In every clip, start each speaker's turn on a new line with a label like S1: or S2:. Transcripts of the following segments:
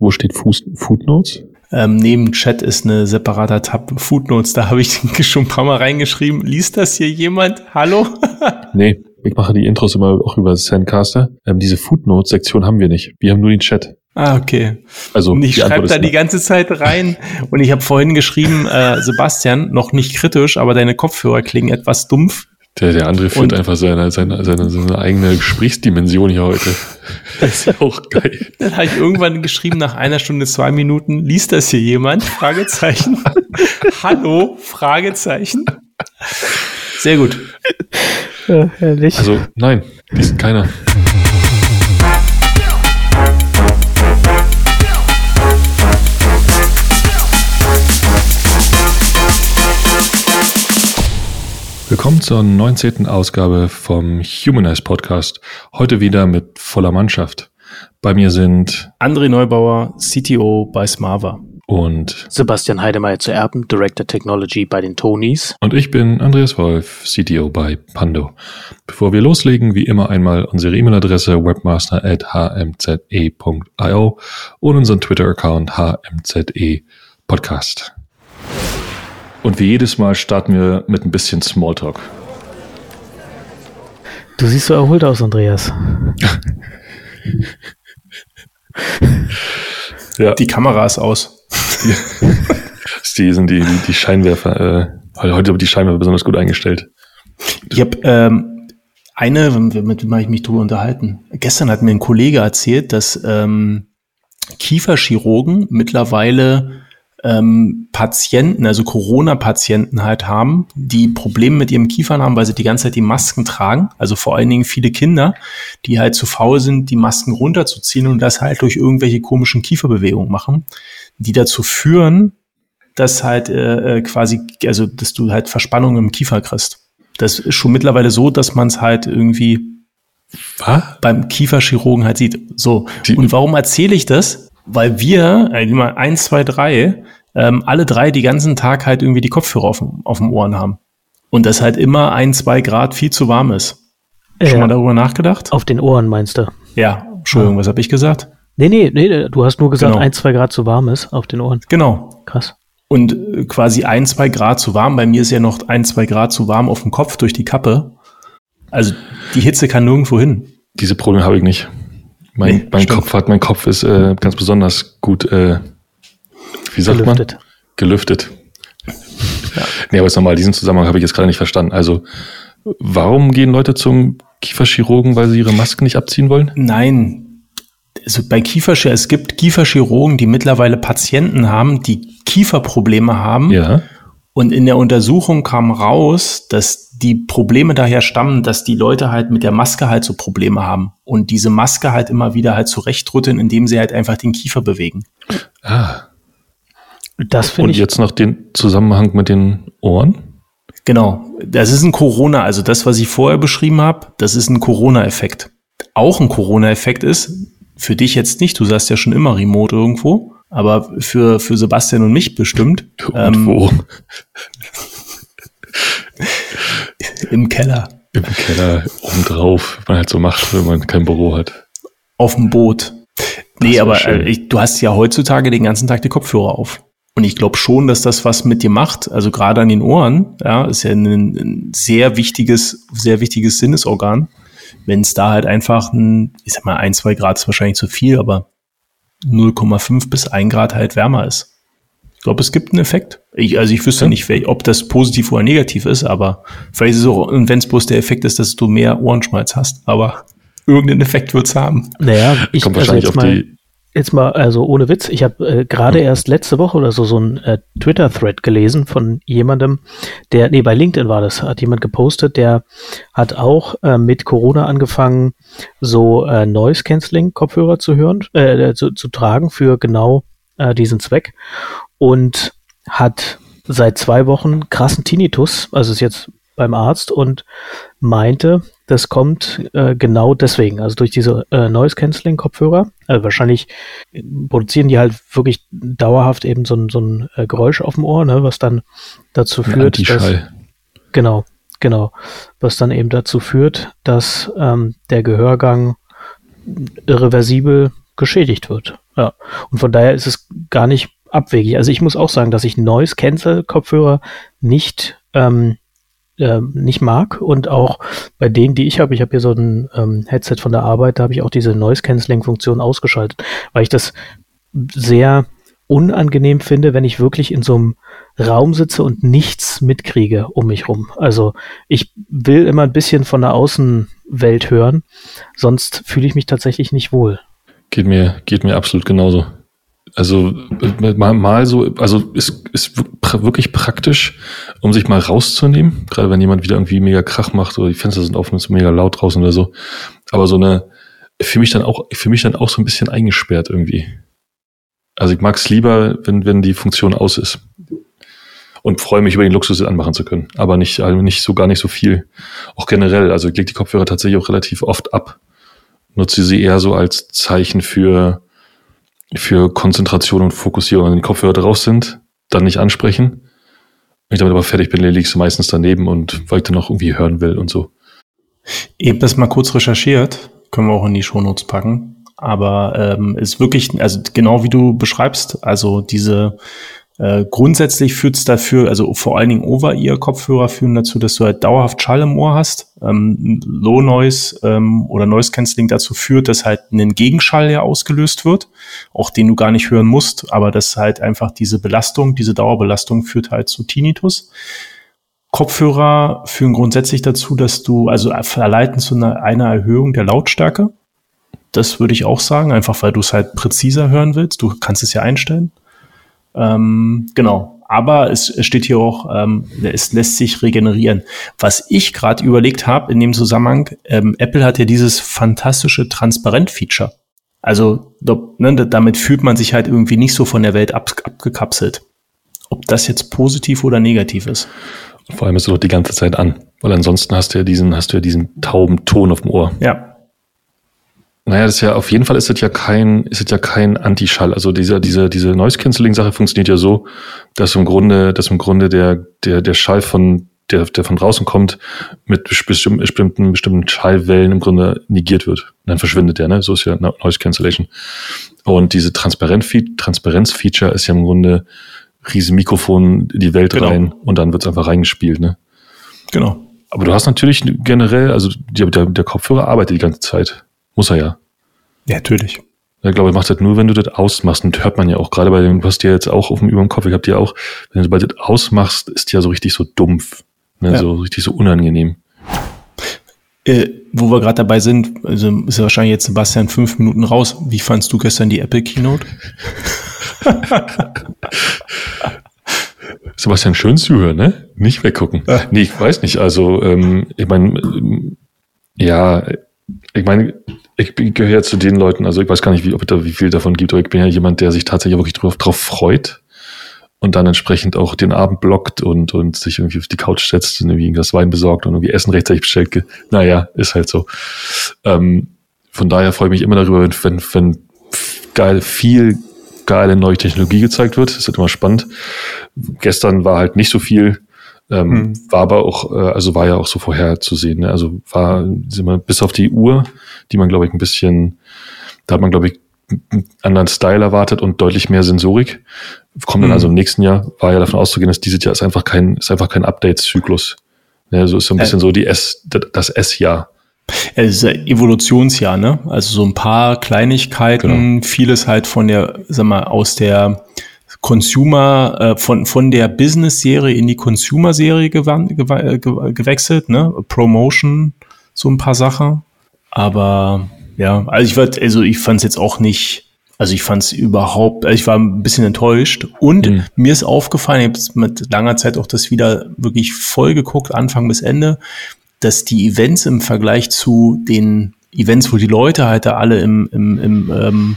S1: Wo steht Fuß Footnotes?
S2: Ähm, neben Chat ist eine separater Tab Footnotes. Da habe ich schon ein paar Mal reingeschrieben. Liest das hier jemand? Hallo?
S1: nee, ich mache die Intros immer auch über Sandcaster. Ähm, diese Footnotes-Sektion haben wir nicht. Wir haben nur den Chat.
S2: Ah, okay. Also und ich schreibe da die ganze Zeit rein und ich habe vorhin geschrieben, äh, Sebastian, noch nicht kritisch, aber deine Kopfhörer klingen etwas dumpf.
S1: Der, der andere führt und einfach seine, seine, seine, seine eigene Gesprächsdimension hier heute.
S2: Das ist auch geil. Dann habe ich irgendwann geschrieben, nach einer Stunde, zwei Minuten, liest das hier jemand? Fragezeichen. Hallo? Fragezeichen. Sehr gut.
S1: Ja, herrlich. Also, nein, liest keiner. Willkommen zur 19. Ausgabe vom Humanize Podcast. Heute wieder mit voller Mannschaft. Bei mir sind
S2: André Neubauer, CTO bei Smava.
S1: Und
S3: Sebastian Heidemeyer zu Erben, Director Technology bei den Tonys.
S1: Und ich bin Andreas Wolf, CTO bei Pando. Bevor wir loslegen, wie immer einmal unsere E-Mail-Adresse webmaster.hmze.io und unseren Twitter-Account hmze podcast. Und wie jedes Mal starten wir mit ein bisschen Smalltalk.
S3: Du siehst so erholt aus, Andreas.
S2: ja. Die Kamera ist aus.
S1: die sind die, die Scheinwerfer, äh, heute die Scheinwerfer besonders gut eingestellt.
S2: Ich habe ähm, eine, mit habe ich mich drüber unterhalten. Gestern hat mir ein Kollege erzählt, dass ähm, Kieferchirurgen mittlerweile ähm, Patienten, also Corona-Patienten halt haben, die Probleme mit ihrem Kiefern haben, weil sie die ganze Zeit die Masken tragen. Also vor allen Dingen viele Kinder, die halt zu faul sind, die Masken runterzuziehen und das halt durch irgendwelche komischen Kieferbewegungen machen, die dazu führen, dass halt äh, äh quasi, also dass du halt Verspannung im Kiefer kriegst. Das ist schon mittlerweile so, dass man es halt irgendwie Was? beim Kieferchirurgen halt sieht. So. Die und warum erzähle ich das? Weil wir, äh, immer eins, zwei, drei, ähm, alle drei die ganzen Tag halt irgendwie die Kopfhörer auf, auf dem Ohren haben. Und das halt immer ein, zwei Grad viel zu warm ist. Schon ja. mal darüber nachgedacht?
S3: Auf den Ohren meinst du?
S2: Ja, Entschuldigung, ja. was habe ich gesagt?
S3: Nee, nee, nee, du hast nur gesagt, genau. ein, zwei Grad zu warm ist auf den Ohren.
S2: Genau.
S3: Krass.
S2: Und äh, quasi ein, zwei Grad zu warm. Bei mir ist ja noch ein, zwei Grad zu warm auf dem Kopf durch die Kappe. Also die Hitze kann nirgendwo hin.
S1: Diese Probleme habe ich nicht. Mein, nee, mein Kopf hat, mein Kopf ist äh, ganz besonders gut, äh, wie sagt Gelüftet. man? Gelüftet. Ja. Nee, aber jetzt nochmal, diesen Zusammenhang habe ich jetzt gerade nicht verstanden. Also, warum gehen Leute zum Kieferchirurgen, weil sie ihre Masken nicht abziehen wollen?
S2: Nein. Also bei Kieferchirurgen, es gibt Kieferchirurgen, die mittlerweile Patienten haben, die Kieferprobleme haben.
S1: Ja.
S2: Und in der Untersuchung kam raus, dass die Probleme daher stammen, dass die Leute halt mit der Maske halt so Probleme haben und diese Maske halt immer wieder halt zurechtrütteln, indem sie halt einfach den Kiefer bewegen.
S1: Ah. Das finde ich. Und jetzt noch den Zusammenhang mit den Ohren?
S2: Genau. Das ist ein Corona, also das, was ich vorher beschrieben habe, das ist ein Corona-Effekt. Auch ein Corona-Effekt ist, für dich jetzt nicht, du saßt ja schon immer remote irgendwo, aber für, für Sebastian und mich bestimmt.
S1: Irgendwo. Ähm,
S2: Im Keller.
S1: Im Keller, obendrauf, was man halt so macht, wenn man kein Büro hat.
S2: Auf dem Boot. Nee, aber äh, ich, du hast ja heutzutage den ganzen Tag die Kopfhörer auf. Und ich glaube schon, dass das was mit dir macht. Also gerade an den Ohren, ja, ist ja ein, ein sehr wichtiges, sehr wichtiges Sinnesorgan. Wenn es da halt einfach ein, ich sag mal, ein, zwei Grad ist wahrscheinlich zu viel, aber 0,5 bis ein Grad halt wärmer ist. Ich glaube, es gibt einen Effekt. Ich, also ich wüsste ja. nicht, ob das positiv oder negativ ist, aber vielleicht ist es auch, und wenn es bloß der Effekt ist, dass du mehr Ohrenschmalz hast, aber irgendeinen Effekt wird es haben.
S3: Naja, ich Kommt also jetzt mal, jetzt mal, also ohne Witz, ich habe äh, gerade ja. erst letzte Woche oder so so ein äh, Twitter-Thread gelesen von jemandem, der, nee, bei LinkedIn war das, hat jemand gepostet, der hat auch äh, mit Corona angefangen, so äh, Noise-Canceling-Kopfhörer zu hören, äh, zu, zu tragen für genau äh, diesen Zweck und hat seit zwei Wochen krassen Tinnitus, also ist jetzt beim Arzt und meinte, das kommt äh, genau deswegen, also durch diese äh, Noise Cancelling Kopfhörer. Also wahrscheinlich produzieren die halt wirklich dauerhaft eben so ein, so ein äh, Geräusch auf dem Ohr, ne, was dann dazu führt, dass, genau, genau, was dann eben dazu führt, dass ähm, der Gehörgang irreversibel geschädigt wird. Ja. Und von daher ist es gar nicht abwegig. Also ich muss auch sagen, dass ich Noise Cancel Kopfhörer nicht ähm, äh, nicht mag und auch bei denen, die ich habe, ich habe hier so ein ähm, Headset von der Arbeit, da habe ich auch diese Noise Cancelling Funktion ausgeschaltet, weil ich das sehr unangenehm finde, wenn ich wirklich in so einem Raum sitze und nichts mitkriege um mich rum. Also ich will immer ein bisschen von der Außenwelt hören, sonst fühle ich mich tatsächlich nicht wohl.
S1: Geht mir, geht mir absolut genauso. Also mal, mal so, also ist, ist wirklich praktisch, um sich mal rauszunehmen. Gerade wenn jemand wieder irgendwie mega Krach macht oder die Fenster sind offen, ist mega laut draußen oder so. Aber so eine, für mich dann auch, für mich dann auch so ein bisschen eingesperrt irgendwie. Also ich mag es lieber, wenn, wenn die Funktion aus ist. Und freue mich über den Luxus, anmachen zu können. Aber nicht, also nicht so gar nicht so viel. Auch generell. Also ich lege die Kopfhörer tatsächlich auch relativ oft ab. Nutze sie eher so als Zeichen für, für Konzentration und Fokussierung. Wenn die Kopfhörer drauf sind, dann nicht ansprechen. Wenn ich damit aber fertig bin, lege ich sie meistens daneben und weil ich dann noch irgendwie hören will und so.
S2: Ich habe das mal kurz recherchiert. Können wir auch in die Shownotes packen aber ähm, ist wirklich, also genau wie du beschreibst, also diese äh, grundsätzlich führt es dafür, also vor allen Dingen Over-Ear-Kopfhörer führen dazu, dass du halt dauerhaft Schall im Ohr hast. Ähm, Low Noise ähm, oder Noise Cancelling dazu führt, dass halt ein Gegenschall ja ausgelöst wird, auch den du gar nicht hören musst, aber das halt einfach diese Belastung, diese Dauerbelastung führt halt zu Tinnitus. Kopfhörer führen grundsätzlich dazu, dass du, also verleiten zu einer, einer Erhöhung der Lautstärke. Das würde ich auch sagen, einfach weil du es halt präziser hören willst. Du kannst es ja einstellen. Ähm, genau. Aber es, es steht hier auch, ähm, es lässt sich regenerieren. Was ich gerade überlegt habe in dem Zusammenhang, ähm, Apple hat ja dieses fantastische Transparent-Feature. Also ne, damit fühlt man sich halt irgendwie nicht so von der Welt ab, abgekapselt. Ob das jetzt positiv oder negativ ist.
S1: Vor allem ist es doch die ganze Zeit an, weil ansonsten hast du ja diesen, hast du ja diesen tauben Ton auf dem Ohr.
S2: Ja,
S1: naja, das ist ja, auf jeden Fall ist es ja kein, ist es ja kein Antischall. Also dieser, diese, diese Noise Cancelling Sache funktioniert ja so, dass im Grunde, dass im Grunde der, der, der Schall von, der, der von draußen kommt, mit bestimmten, bestimmten, bestimmten Schallwellen im Grunde negiert wird. Und dann verschwindet der, ne? So ist ja Noise Cancellation. Und diese Transparenz-Feature ist ja im Grunde riesen Mikrofon in die Welt genau. rein und dann wird's einfach reingespielt, ne?
S2: Genau.
S1: Aber du hast natürlich generell, also der, der Kopfhörer arbeitet die ganze Zeit. Muss er ja.
S2: Ja, natürlich.
S1: Ich glaube, ich macht das nur, wenn du das ausmachst. Und hört man ja auch, gerade bei dem, was dir jetzt auch auf dem über dem Kopf, ich hab dir auch, wenn du das ausmachst, ist ja so richtig so dumpf. Ne? Ja. So richtig so unangenehm.
S2: Äh, wo wir gerade dabei sind, also ist ja wahrscheinlich jetzt Sebastian fünf Minuten raus. Wie fandst du gestern die Apple Keynote?
S1: Sebastian, schön zuhören, ne? Nicht weggucken. Nee, ich weiß nicht. Also, ähm, ich meine, ähm, ja, ich meine, ich gehöre ja zu den Leuten, also ich weiß gar nicht, wie, ob es da wie viel davon gibt, aber ich bin ja jemand, der sich tatsächlich wirklich drauf, drauf freut und dann entsprechend auch den Abend blockt und, und sich irgendwie auf die Couch setzt und irgendwie das Wein besorgt und irgendwie Essen rechtzeitig bestellt. Naja, ist halt so. Ähm, von daher freue ich mich immer darüber, wenn, wenn, wenn geil, viel geile neue Technologie gezeigt wird. Das ist halt immer spannend. Gestern war halt nicht so viel. Ähm, hm. War aber auch, äh, also war ja auch so vorherzusehen. Ne? Also war sind wir bis auf die Uhr, die man, glaube ich, ein bisschen, da hat man, glaube ich, einen anderen Style erwartet und deutlich mehr Sensorik. Kommt dann also im nächsten Jahr, war ja davon auszugehen, dass dieses Jahr ist einfach kein, ist einfach kein Update-Zyklus. Ne? So ist so ein bisschen äh, so die S, das S-Jahr.
S2: Es ist ein Evolutionsjahr, ne? Also so ein paar Kleinigkeiten, genau. vieles halt von der, sag mal, aus der Consumer, äh, von, von der Business-Serie in die Consumer-Serie gew gew gewechselt, ne? Promotion, so ein paar Sachen. Aber ja, also ich war, also ich fand es jetzt auch nicht, also ich fand es überhaupt, also ich war ein bisschen enttäuscht. Und mhm. mir ist aufgefallen, ich habe mit langer Zeit auch das wieder wirklich voll geguckt, Anfang bis Ende, dass die Events im Vergleich zu den Events, wo die Leute halt da alle im, im, im ähm,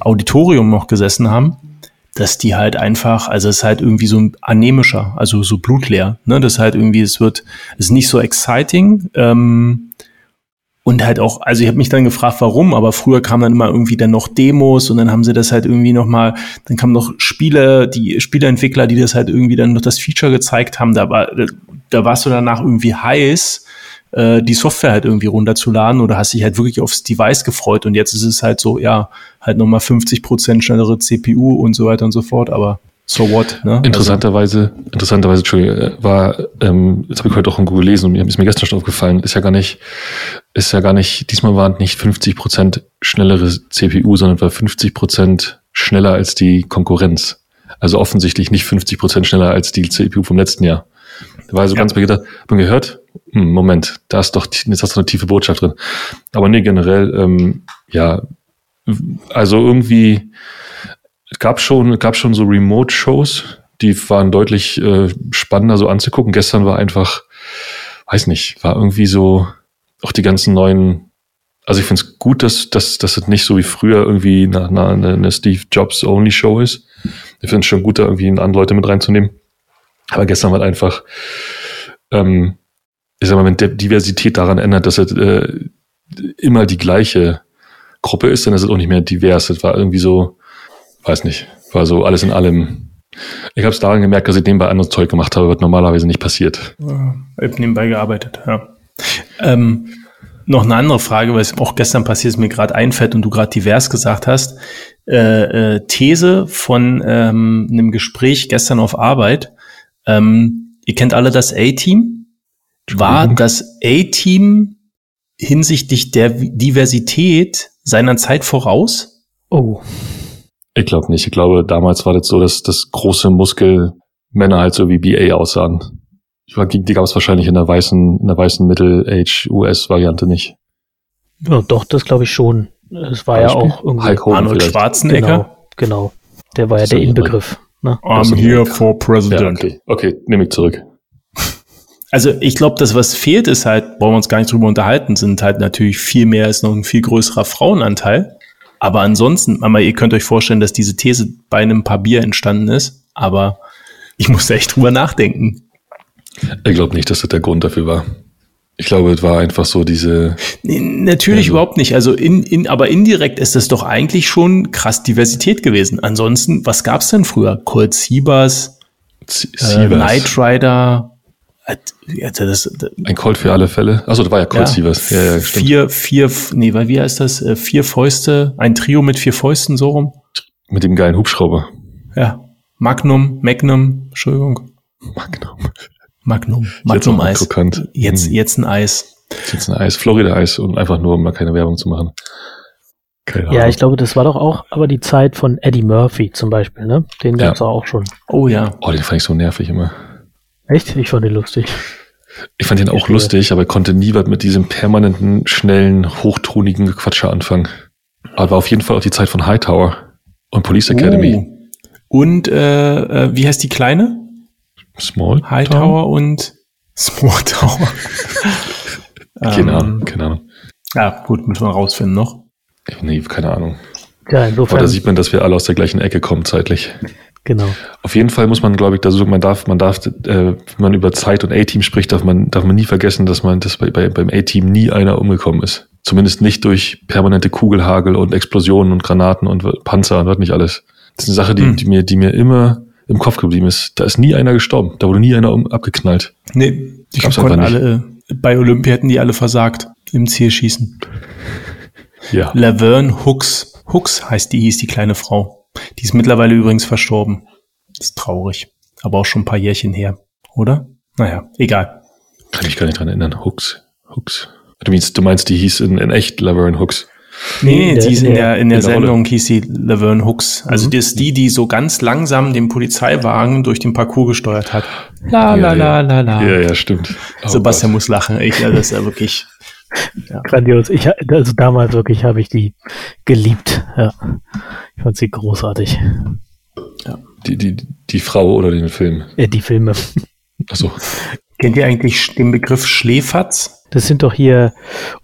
S2: Auditorium noch gesessen haben, dass die halt einfach, also es ist halt irgendwie so anämischer, also so blutleer. Ne? Das halt irgendwie, es wird, es ist nicht so exciting. Ähm, und halt auch, also ich habe mich dann gefragt, warum, aber früher kamen dann immer irgendwie dann noch Demos und dann haben sie das halt irgendwie nochmal, dann kamen noch Spiele, die Spieleentwickler, die das halt irgendwie dann noch das Feature gezeigt haben, da war, da warst du danach irgendwie heiß äh, die Software halt irgendwie runterzuladen oder hast dich halt wirklich aufs Device gefreut und jetzt ist es halt so, ja, halt nochmal 50 Prozent schnellere CPU und so weiter und so fort, aber so what,
S1: ne? Interessanterweise, also, interessanterweise, Entschuldigung, äh, war, ähm, das habe ich heute auch irgendwo gelesen und mir ist mir gestern schon aufgefallen, ist ja gar nicht, ist ja gar nicht, diesmal waren nicht 50 Prozent schnellere CPU, sondern war 50 Prozent schneller als die Konkurrenz. Also offensichtlich nicht 50 Prozent schneller als die CPU vom letzten Jahr. Da war also ja. ganz bei gedacht, man gehört, hm, Moment, da ist doch, jetzt hast du eine tiefe Botschaft drin. Aber nee, generell, ähm, ja, also irgendwie, es gab schon, gab schon so Remote-Shows, die waren deutlich äh, spannender so anzugucken. Gestern war einfach, weiß nicht, war irgendwie so, auch die ganzen neuen also ich finde es gut, dass, dass, dass es nicht so wie früher irgendwie eine, eine, eine Steve Jobs Only Show ist. Ich finde es schon gut, da irgendwie andere Leute mit reinzunehmen. Aber gestern war einfach, ähm, ich sag mal, wenn Diversität daran ändert, dass es äh, immer die gleiche Gruppe ist, dann ist es auch nicht mehr divers. Es war irgendwie so, weiß nicht, war so alles in allem. Ich habe es daran gemerkt, dass ich nebenbei anderes Zeug gemacht habe, was normalerweise nicht passiert.
S2: Ich habe nebenbei gearbeitet, ja. Ähm, noch eine andere Frage, weil es auch gestern passiert ist, mir gerade einfällt und du gerade divers gesagt hast. Äh, äh, These von ähm, einem Gespräch gestern auf Arbeit. Ähm, ihr kennt alle das A-Team. War das A-Team hinsichtlich der Diversität seiner Zeit voraus?
S1: Oh. Ich glaube nicht. Ich glaube, damals war das so, dass das große Muskelmänner halt so wie BA aussahen. Die gab es wahrscheinlich in der weißen, in der weißen Middle-Age-US-Variante nicht.
S3: Ja, doch, das glaube ich schon. Es war Beispiel. ja auch
S2: irgendwie Hulk Hogan Arnold vielleicht. Schwarzenegger.
S3: Genau, genau. Der war ja der Inbegriff.
S2: Ne? I'm here for president.
S1: Ja, okay, okay nehme ich zurück.
S2: Also ich glaube, das, was fehlt, ist halt, wollen wir uns gar nicht drüber unterhalten, sind halt natürlich viel mehr, ist noch ein viel größerer Frauenanteil. Aber ansonsten, Mama, ihr könnt euch vorstellen, dass diese These bei einem paar Bier entstanden ist. Aber ich muss echt drüber nachdenken.
S1: Ich glaube nicht, dass das der Grund dafür war. Ich glaube, es war einfach so diese.
S2: Nee, natürlich also, überhaupt nicht. Also in, in, aber indirekt ist es doch eigentlich schon krass Diversität gewesen. Ansonsten, was gab's denn früher? Colt Siebers, äh, Knight Rider.
S1: Das, das, Ein Colt für alle Fälle. Also da war ja Colt ja, Sievers. Ja,
S2: ja, vier, vier, nee, wie heißt das? Äh, vier Fäuste, ein Trio mit vier Fäusten, so rum.
S1: Mit dem geilen Hubschrauber.
S2: Ja. Magnum, Magnum, Entschuldigung.
S1: Magnum.
S2: Magnum. Magnum Eis. Jetzt, hm. jetzt ein Eis.
S1: Jetzt ein Eis. Florida Eis und einfach nur, um mal keine Werbung zu machen.
S3: Keine ja, ich glaube, das war doch auch aber die Zeit von Eddie Murphy zum Beispiel, ne? Den gab's ja. auch schon.
S2: Oh ja.
S1: Oh, den fand ich so nervig immer.
S3: Echt? Ich fand den lustig.
S1: Ich fand den auch lustig, aber konnte nie was mit diesem permanenten, schnellen, hochtonigen Quatscher anfangen. Aber war auf jeden Fall auch die Zeit von Hightower und Police Academy. Oh.
S2: Und äh, äh, wie heißt die Kleine?
S1: Small
S2: Hightower und
S1: Small Tower. keine Ahnung, ähm, keine Ahnung.
S2: Ja, gut, müssen wir rausfinden noch.
S1: Nee, keine Ahnung. Ja, insofern. Aber da sieht man, dass wir alle aus der gleichen Ecke kommen zeitlich.
S3: Genau.
S1: Auf jeden Fall muss man, glaube ich, da so, man darf, man darf, äh, wenn man über Zeit und A-Team spricht, darf man, darf man nie vergessen, dass man, dass bei, bei, beim A-Team nie einer umgekommen ist. Zumindest nicht durch permanente Kugelhagel und Explosionen und Granaten und Panzer und was nicht alles. Das ist eine Sache, die, hm. die mir, die mir immer im Kopf geblieben ist. Da ist nie einer gestorben. Da wurde nie einer um, abgeknallt.
S2: Nee, die konnten alle, bei Olympia hätten die alle versagt im Zielschießen. Ja. Laverne Hooks. Hooks heißt die, hieß die kleine Frau. Die ist mittlerweile übrigens verstorben. Ist traurig. Aber auch schon ein paar Jährchen her. Oder? Naja, egal.
S1: Kann ich gar nicht dran erinnern. Hooks. Hooks. Du meinst, du meinst, die hieß in, in echt Laverne Hooks.
S2: Nee, die ist in der, in der, in der Sendung Rolle. hieß sie Laverne Hooks. Also mhm. das ist die, die so ganz langsam den Polizeiwagen durch den Parcours gesteuert hat.
S1: La la la la la. Ja, ja, stimmt.
S2: Oh, Sebastian Gott. muss lachen. Ich, ja, das ist ja wirklich.
S3: Ja. Grandios. Ich, also damals wirklich habe ich die geliebt. Ja. Ich fand sie großartig.
S1: Ja. Die, die, die Frau oder den Film?
S3: Ja, die Filme.
S2: Achso. Kennt ihr eigentlich den Begriff Schläferz?
S3: Das sind doch hier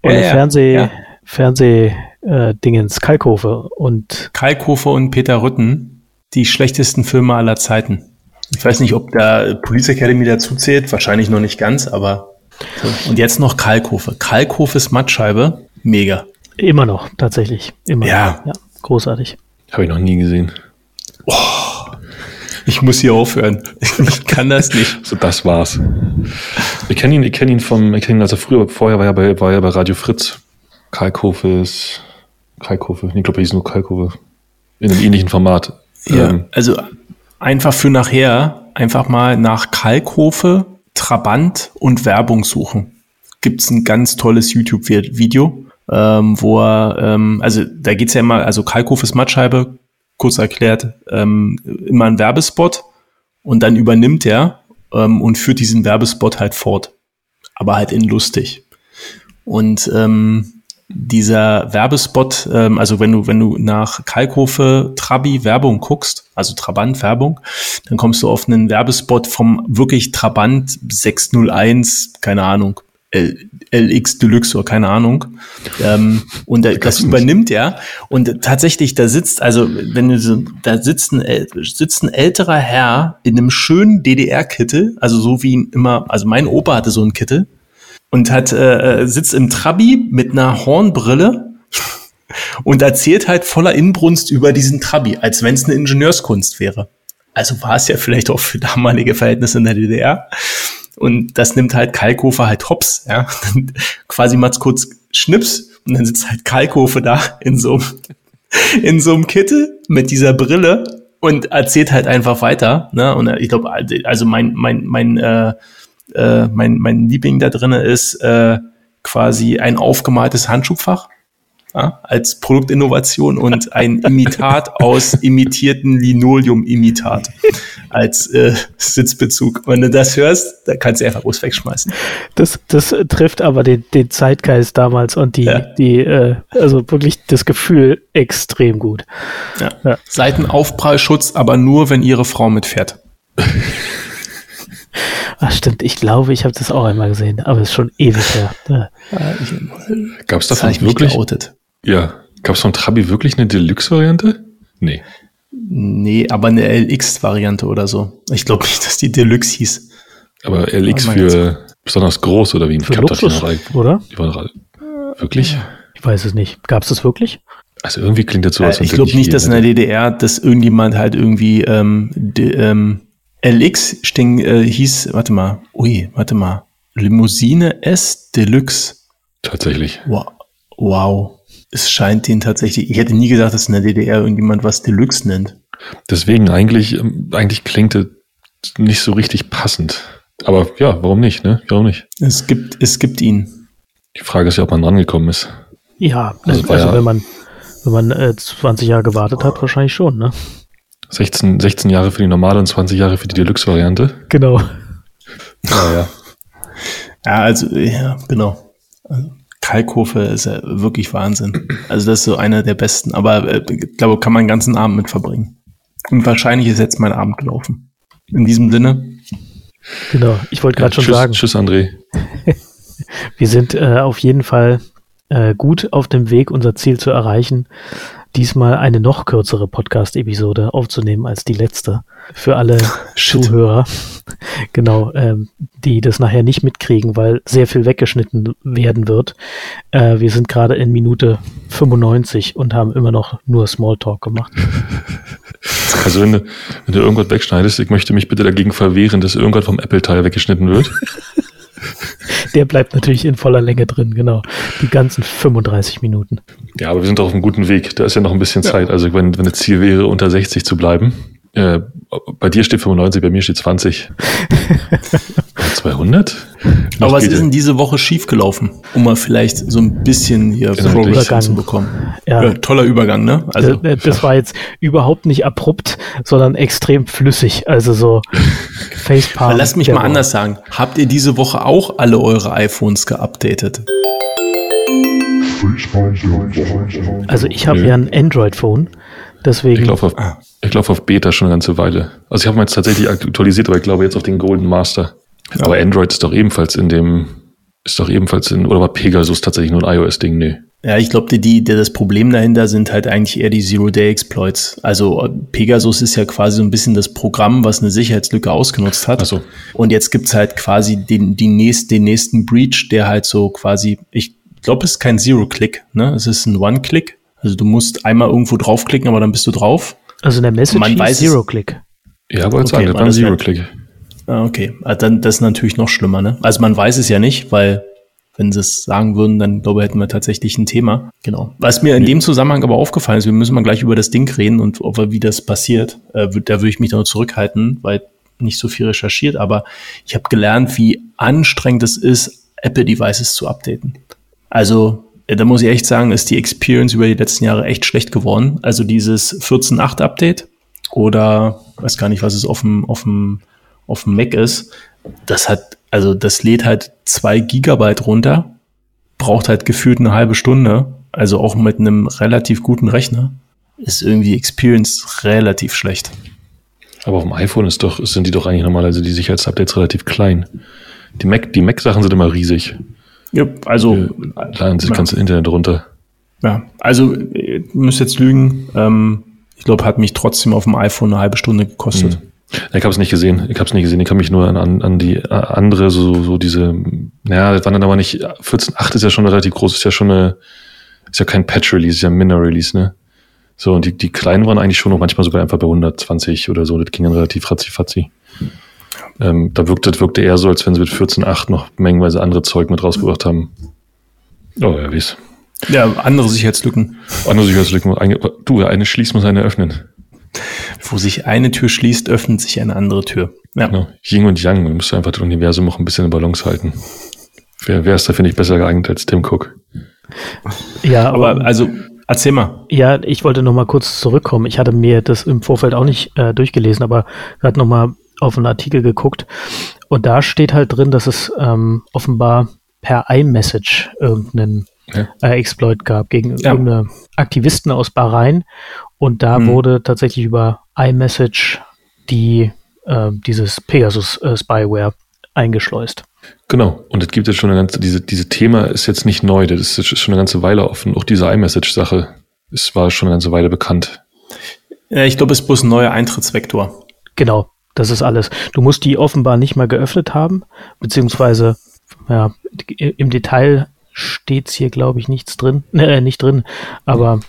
S3: ja, ja, Fernseh, ja. Fernseh, äh, Kalkofe und.
S2: Kalkofe und Peter Rütten, die schlechtesten Filme aller Zeiten. Ich weiß nicht, ob da Police Academy dazu zählt, wahrscheinlich noch nicht ganz, aber. So. Und jetzt noch Kalkofe. Kalkofes Mattscheibe, mega.
S3: Immer noch, tatsächlich. Immer
S2: ja.
S3: Noch. ja großartig.
S1: Habe ich noch nie gesehen.
S2: Oh, ich muss hier aufhören. Ich kann das nicht.
S1: so, das war's. Ich kenne ihn, ich kenne ihn vom, ich kenne ihn, also früher, vorher war er bei, war er bei Radio Fritz. Kalkofe ist, Kalkofe, ich glaube, er hieß nur Kalkofe. In einem ähnlichen Format.
S2: Ja, ähm, also einfach für nachher, einfach mal nach Kalkofe, Trabant und Werbung suchen. Gibt's ein ganz tolles YouTube-Video, ähm, wo er, ähm, also da geht's ja immer, also Kalkhofes Mattscheibe, kurz erklärt, ähm, immer ein Werbespot und dann übernimmt er ähm, und führt diesen Werbespot halt fort. Aber halt in lustig. Und ähm, dieser Werbespot, ähm, also wenn du, wenn du nach Kalkofe Trabi Werbung guckst, also Trabant Werbung, dann kommst du auf einen Werbespot vom wirklich Trabant 601, keine Ahnung, L, LX Deluxe oder keine Ahnung. Ähm, und da, das übernimmt er. Und tatsächlich, da sitzt, also wenn du so, da sitzt ein, sitzt ein älterer Herr in einem schönen DDR-Kittel, also so wie immer, also mein Opa hatte so einen Kittel und hat äh, sitzt im Trabi mit einer Hornbrille und erzählt halt voller Inbrunst über diesen Trabi, als wenn es eine Ingenieurskunst wäre. Also war es ja vielleicht auch für damalige Verhältnisse in der DDR. Und das nimmt halt Kalkofe halt hops, ja. Quasi mal kurz Schnips und dann sitzt halt Kalkofe da in so in so einem Kittel mit dieser Brille und erzählt halt einfach weiter. Ne? Und ich glaube, also mein, mein, mein, äh, äh, mein, mein Liebling da drinne ist äh, quasi ein aufgemaltes Handschuhfach ja, als Produktinnovation und ein Imitat aus imitierten Linoleum-Imitat als äh, Sitzbezug. Wenn du das hörst, dann kannst du einfach bloß wegschmeißen.
S3: Das, das trifft aber den, den Zeitgeist damals und die, ja. die äh, also wirklich das Gefühl extrem gut.
S2: Ja. ja. Seitenaufprallschutz, aber nur, wenn ihre Frau mitfährt.
S3: Ach stimmt, ich glaube, ich habe das auch einmal gesehen, aber es ist schon ewig her. Ja.
S1: Gab es davon wirklich? Geoutet. Ja. Gab es von Trabi wirklich eine Deluxe-Variante? Nee.
S2: Nee, aber eine LX-Variante oder so. Ich glaube nicht, dass die Deluxe hieß.
S1: Aber LX für besonders groß oder wie ein
S3: für Luxus, oder?
S1: Die waren wirklich?
S3: Ich weiß es nicht. Gab es das wirklich?
S1: Also irgendwie klingt das so, als
S2: äh, Ich glaube nicht, dass in der DDR, dass irgendjemand halt irgendwie ähm, de, ähm, LX sting, äh, hieß, warte mal, ui, warte mal, Limousine S Deluxe.
S1: Tatsächlich.
S2: Wow. wow es scheint den tatsächlich, ich hätte nie gedacht, dass in der DDR irgendjemand was Deluxe nennt.
S1: Deswegen eigentlich, ähm, eigentlich klingt es nicht so richtig passend. Aber ja, warum nicht, ne? Warum nicht?
S2: Es gibt, es gibt ihn.
S1: Die Frage ist ja, ob man rangekommen ist.
S3: Ja, also, also ja wenn man, wenn man äh, 20 Jahre gewartet hat, wahrscheinlich schon, ne?
S1: 16, 16 Jahre für die normale und 20 Jahre für die Deluxe-Variante.
S3: Genau.
S2: Ja, ja. Ja, also, ja, genau. Also, Kalkofe ist ja wirklich Wahnsinn. Also das ist so einer der besten. Aber äh, ich glaube, kann man den ganzen Abend mit verbringen. Und wahrscheinlich ist jetzt mein Abend gelaufen. In diesem Sinne.
S3: Genau, ich wollte gerade ja, schon
S1: tschüss,
S3: sagen.
S1: Tschüss, André.
S3: Wir sind äh, auf jeden Fall äh, gut auf dem Weg, unser Ziel zu erreichen diesmal eine noch kürzere Podcast-Episode aufzunehmen als die letzte. Für alle Zuhörer, genau, ähm, die das nachher nicht mitkriegen, weil sehr viel weggeschnitten werden wird. Äh, wir sind gerade in Minute 95 und haben immer noch nur Smalltalk gemacht.
S1: Also wenn du, wenn du irgendwas wegschneidest, ich möchte mich bitte dagegen verwehren, dass irgendwas vom Apple-Teil weggeschnitten wird.
S3: Der bleibt natürlich in voller Länge drin, genau. Die ganzen 35 Minuten.
S1: Ja, aber wir sind auf einem guten Weg. Da ist ja noch ein bisschen Zeit. Also wenn, wenn das Ziel wäre, unter 60 zu bleiben. Äh, bei dir steht 95, bei mir steht 20. 200?
S2: Aber was ist denn diese Woche schiefgelaufen, um mal vielleicht so ein bisschen hier
S3: Progress
S2: zu bekommen? Ja. ja. toller Übergang, ne?
S3: Also das, das war jetzt überhaupt nicht abrupt, sondern extrem flüssig. Also so
S2: Facepalm. Lass mich mal Woche. anders sagen. Habt ihr diese Woche auch alle eure iPhones geupdatet?
S3: Also ich habe ja ein Android-Phone, deswegen.
S1: Ich laufe auf, ah. lauf auf Beta schon eine ganze Weile. Also ich habe jetzt tatsächlich aktualisiert, aber ich glaube jetzt auf den Golden Master. Ja. Aber Android ist doch ebenfalls in dem, ist doch ebenfalls in, oder war Pegasus tatsächlich nur ein iOS-Ding? Nee.
S2: Ja, ich glaube, die, die, das Problem dahinter sind halt eigentlich eher die Zero-Day-Exploits. Also Pegasus ist ja quasi so ein bisschen das Programm, was eine Sicherheitslücke ausgenutzt hat. Ach so. Und jetzt gibt's halt quasi den, die nächst, den nächsten Breach, der halt so quasi, ich glaube, es ist kein Zero-Click, ne? Es ist ein One-Click. Also du musst einmal irgendwo draufklicken, aber dann bist du drauf.
S3: Also in der Message Zero-Click.
S1: Ja, aber jetzt okay, sagen, ein Zero-Click.
S2: Ah, okay, ah, dann das ist natürlich noch schlimmer, ne? Also man weiß es ja nicht, weil wenn sie es sagen würden, dann glaube ich, hätten wir tatsächlich ein Thema. Genau. Was mir in dem Zusammenhang aber aufgefallen ist, wir müssen mal gleich über das Ding reden und ob wie das passiert. Äh, da würde ich mich dann zurückhalten, weil nicht so viel recherchiert, aber ich habe gelernt, wie anstrengend es ist, Apple-Devices zu updaten. Also da muss ich echt sagen, ist die Experience über die letzten Jahre echt schlecht geworden. Also dieses 14.8 Update oder weiß gar nicht, was es auf dem, auf dem, auf dem Mac ist, das hat, also das lädt halt zwei Gigabyte runter, braucht halt gefühlt eine halbe Stunde, also auch mit einem relativ guten Rechner, ist irgendwie Experience relativ schlecht.
S1: Aber auf dem iPhone ist doch, sind die doch eigentlich normalerweise die Sicherheitsupdates relativ klein. Die Mac, die Mac-Sachen sind immer riesig.
S2: Ja, also.
S1: Laden sich ganze Internet runter.
S2: Ja, also, ihr müsst jetzt lügen. Ähm, ich glaube, hat mich trotzdem auf dem iPhone eine halbe Stunde gekostet. Mhm.
S1: Ich habe es nicht gesehen. Ich habe es nicht gesehen. Ich kann mich nur an, an, an die äh, andere, so, so diese, naja, das waren dann aber nicht, 14.8 ist ja schon relativ groß, ist ja schon eine, ist ja kein Patch-Release, ist ja ein Minor-Release, ne? So, und die, die kleinen waren eigentlich schon noch manchmal sogar einfach bei 120 oder so. Das ging dann relativ ratzi-fatzi. Ähm, da wirkte, das wirkte eher so, als wenn sie mit 14.8 noch mengenweise andere Zeug mit rausgebracht haben. Oh, ja, wie es.
S2: Ja, andere Sicherheitslücken.
S1: Andere Sicherheitslücken. Du, eine schließt, muss eine öffnen.
S2: Wo sich eine Tür schließt, öffnet sich eine andere Tür.
S1: Ja. Genau. Yin und Yang. Du musst einfach das Universum auch ein bisschen in Balance halten. Wer, wer ist da, finde ich, besser geeignet als Tim Cook?
S2: Ja, aber also Erzähl mal.
S3: Ja, ich wollte noch mal kurz zurückkommen. Ich hatte mir das im Vorfeld auch nicht äh, durchgelesen, aber gerade noch mal auf einen Artikel geguckt und da steht halt drin, dass es ähm, offenbar per iMessage irgendeinen ja. äh, Exploit gab gegen ja. irgendeine Aktivisten aus Bahrain und da hm. wurde tatsächlich über iMessage die äh, dieses Pegasus äh, Spyware eingeschleust.
S1: Genau. Und es gibt jetzt schon eine ganze, diese, diese Thema ist jetzt nicht neu, das ist schon eine ganze Weile offen. Auch diese iMessage-Sache, es war schon eine ganze Weile bekannt.
S2: Ich glaube, es ist bloß ein neuer Eintrittsvektor.
S3: Genau, das ist alles. Du musst die offenbar nicht mal geöffnet haben, beziehungsweise, ja, im Detail steht's hier, glaube ich, nichts drin, äh, nicht drin, aber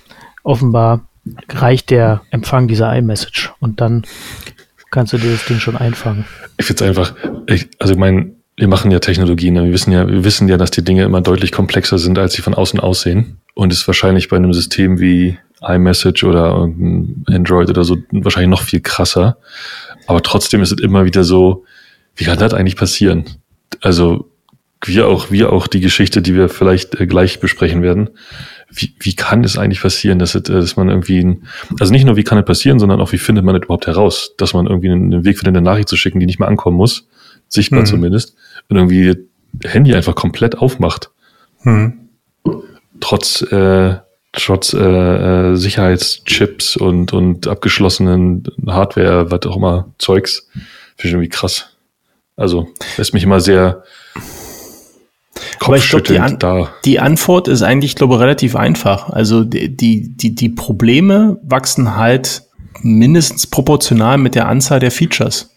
S3: offenbar reicht der Empfang dieser iMessage und dann kannst du dir das Ding schon einfangen.
S1: Ich finde es einfach, ich, also mein, wir machen ja Technologien, ne? wir wissen ja, wir wissen ja, dass die Dinge immer deutlich komplexer sind, als sie von außen aussehen. Und ist wahrscheinlich bei einem System wie iMessage oder Android oder so wahrscheinlich noch viel krasser. Aber trotzdem ist es immer wieder so, wie kann das eigentlich passieren? Also, wir auch, wir auch die Geschichte, die wir vielleicht äh, gleich besprechen werden. Wie, wie kann es eigentlich passieren, dass, es, dass man irgendwie, ein, also nicht nur wie kann es passieren, sondern auch wie findet man es überhaupt heraus, dass man irgendwie einen Weg findet, eine Nachricht zu schicken, die nicht mehr ankommen muss, sichtbar mhm. zumindest, und irgendwie Handy einfach komplett aufmacht. Mhm. Trotz, äh, trotz äh, äh, Sicherheitschips und, und abgeschlossenen Hardware, was auch immer, Zeugs. Finde ich irgendwie krass. Also, lässt mich immer sehr
S2: aber ich glaube, die, An da. die Antwort ist eigentlich, glaube ich, relativ einfach. Also die, die, die Probleme wachsen halt mindestens proportional mit der Anzahl der Features.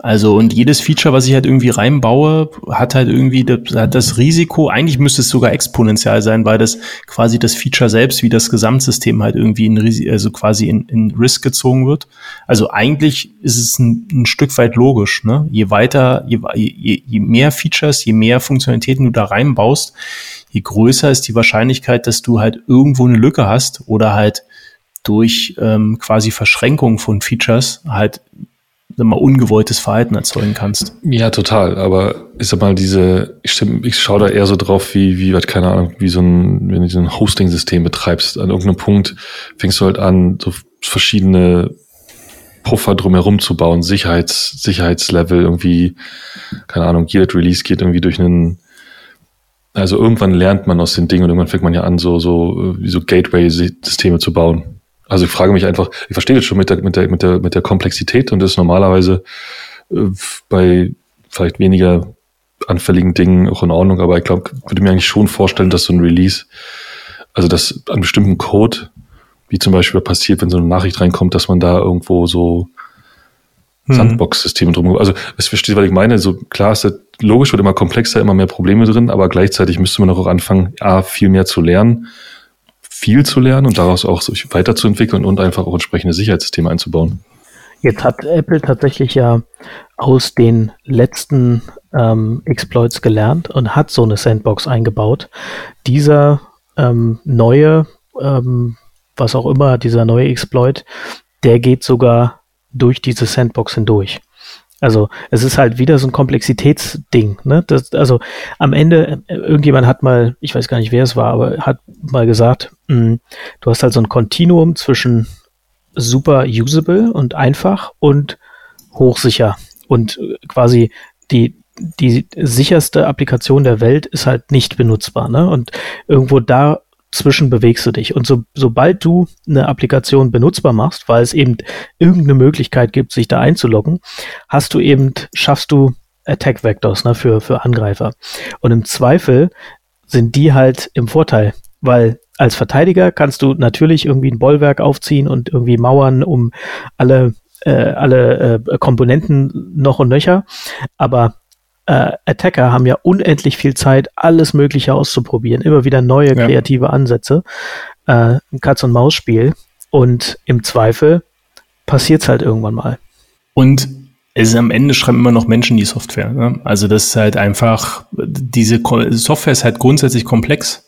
S2: Also und jedes Feature, was ich halt irgendwie reinbaue, hat halt irgendwie das, hat das Risiko, eigentlich müsste es sogar exponentiell sein, weil das quasi das Feature selbst wie das Gesamtsystem halt irgendwie in also quasi in, in Risk gezogen wird. Also eigentlich ist es ein, ein Stück weit logisch, ne? Je weiter, je, je, je mehr Features, je mehr Funktionalitäten du da reinbaust, je größer ist die Wahrscheinlichkeit, dass du halt irgendwo eine Lücke hast oder halt durch ähm, quasi Verschränkung von Features halt mal, ungewolltes Verhalten erzeugen kannst.
S1: Ja, total. Aber ich sag mal, diese, ich, stimme, ich schaue da eher so drauf, wie, wie, keine Ahnung, wie so ein, wenn du so ein Hosting-System betreibst, an irgendeinem Punkt fängst du halt an, so verschiedene Puffer drumherum zu bauen, Sicherheits, Sicherheitslevel, irgendwie, keine Ahnung, jedes Release geht irgendwie durch einen, also irgendwann lernt man aus den Dingen und irgendwann fängt man ja an, so, so, wie so Gateway-Systeme zu bauen. Also ich frage mich einfach, ich verstehe das schon mit der, mit der, mit der, mit der Komplexität und das ist normalerweise äh, bei vielleicht weniger anfälligen Dingen auch in Ordnung, aber ich glaube, würde mir eigentlich schon vorstellen, dass so ein Release, also dass an bestimmten Code, wie zum Beispiel passiert, wenn so eine Nachricht reinkommt, dass man da irgendwo so mhm. Sandbox-Systeme drum, also es versteht, was ich meine, so klar ist das logisch, wird immer komplexer, immer mehr Probleme drin, aber gleichzeitig müsste man auch anfangen, A, viel mehr zu lernen viel zu lernen und daraus auch sich weiterzuentwickeln und einfach auch entsprechende Sicherheitssysteme einzubauen.
S3: Jetzt hat Apple tatsächlich ja aus den letzten ähm, Exploits gelernt und hat so eine Sandbox eingebaut. Dieser ähm, neue, ähm, was auch immer, dieser neue Exploit, der geht sogar durch diese Sandbox hindurch. Also es ist halt wieder so ein Komplexitätsding. Ne? Das, also am Ende, äh, irgendjemand hat mal, ich weiß gar nicht, wer es war, aber hat mal gesagt, mh, hm, du hast halt so ein Kontinuum zwischen super usable und einfach und hochsicher. Und äh, quasi die, die sicherste Applikation der Welt ist halt nicht benutzbar. Ne? Und irgendwo da zwischen bewegst du dich. Und so, sobald du eine Applikation benutzbar machst, weil es eben irgendeine Möglichkeit gibt, sich da einzuloggen, hast du eben, schaffst du Attack Vectors ne, für, für Angreifer. Und im Zweifel sind die halt im Vorteil, weil als Verteidiger kannst du natürlich irgendwie ein Bollwerk aufziehen und irgendwie Mauern um alle, äh, alle äh, Komponenten noch und nöcher. Aber äh, Attacker haben ja unendlich viel Zeit, alles Mögliche auszuprobieren, immer wieder neue ja. kreative Ansätze. Äh, ein Katz-und-Maus-Spiel. Und im Zweifel passiert es halt irgendwann mal.
S2: Und es ist am Ende schreiben immer noch Menschen die Software. Ne? Also das ist halt einfach, diese Software ist halt grundsätzlich komplex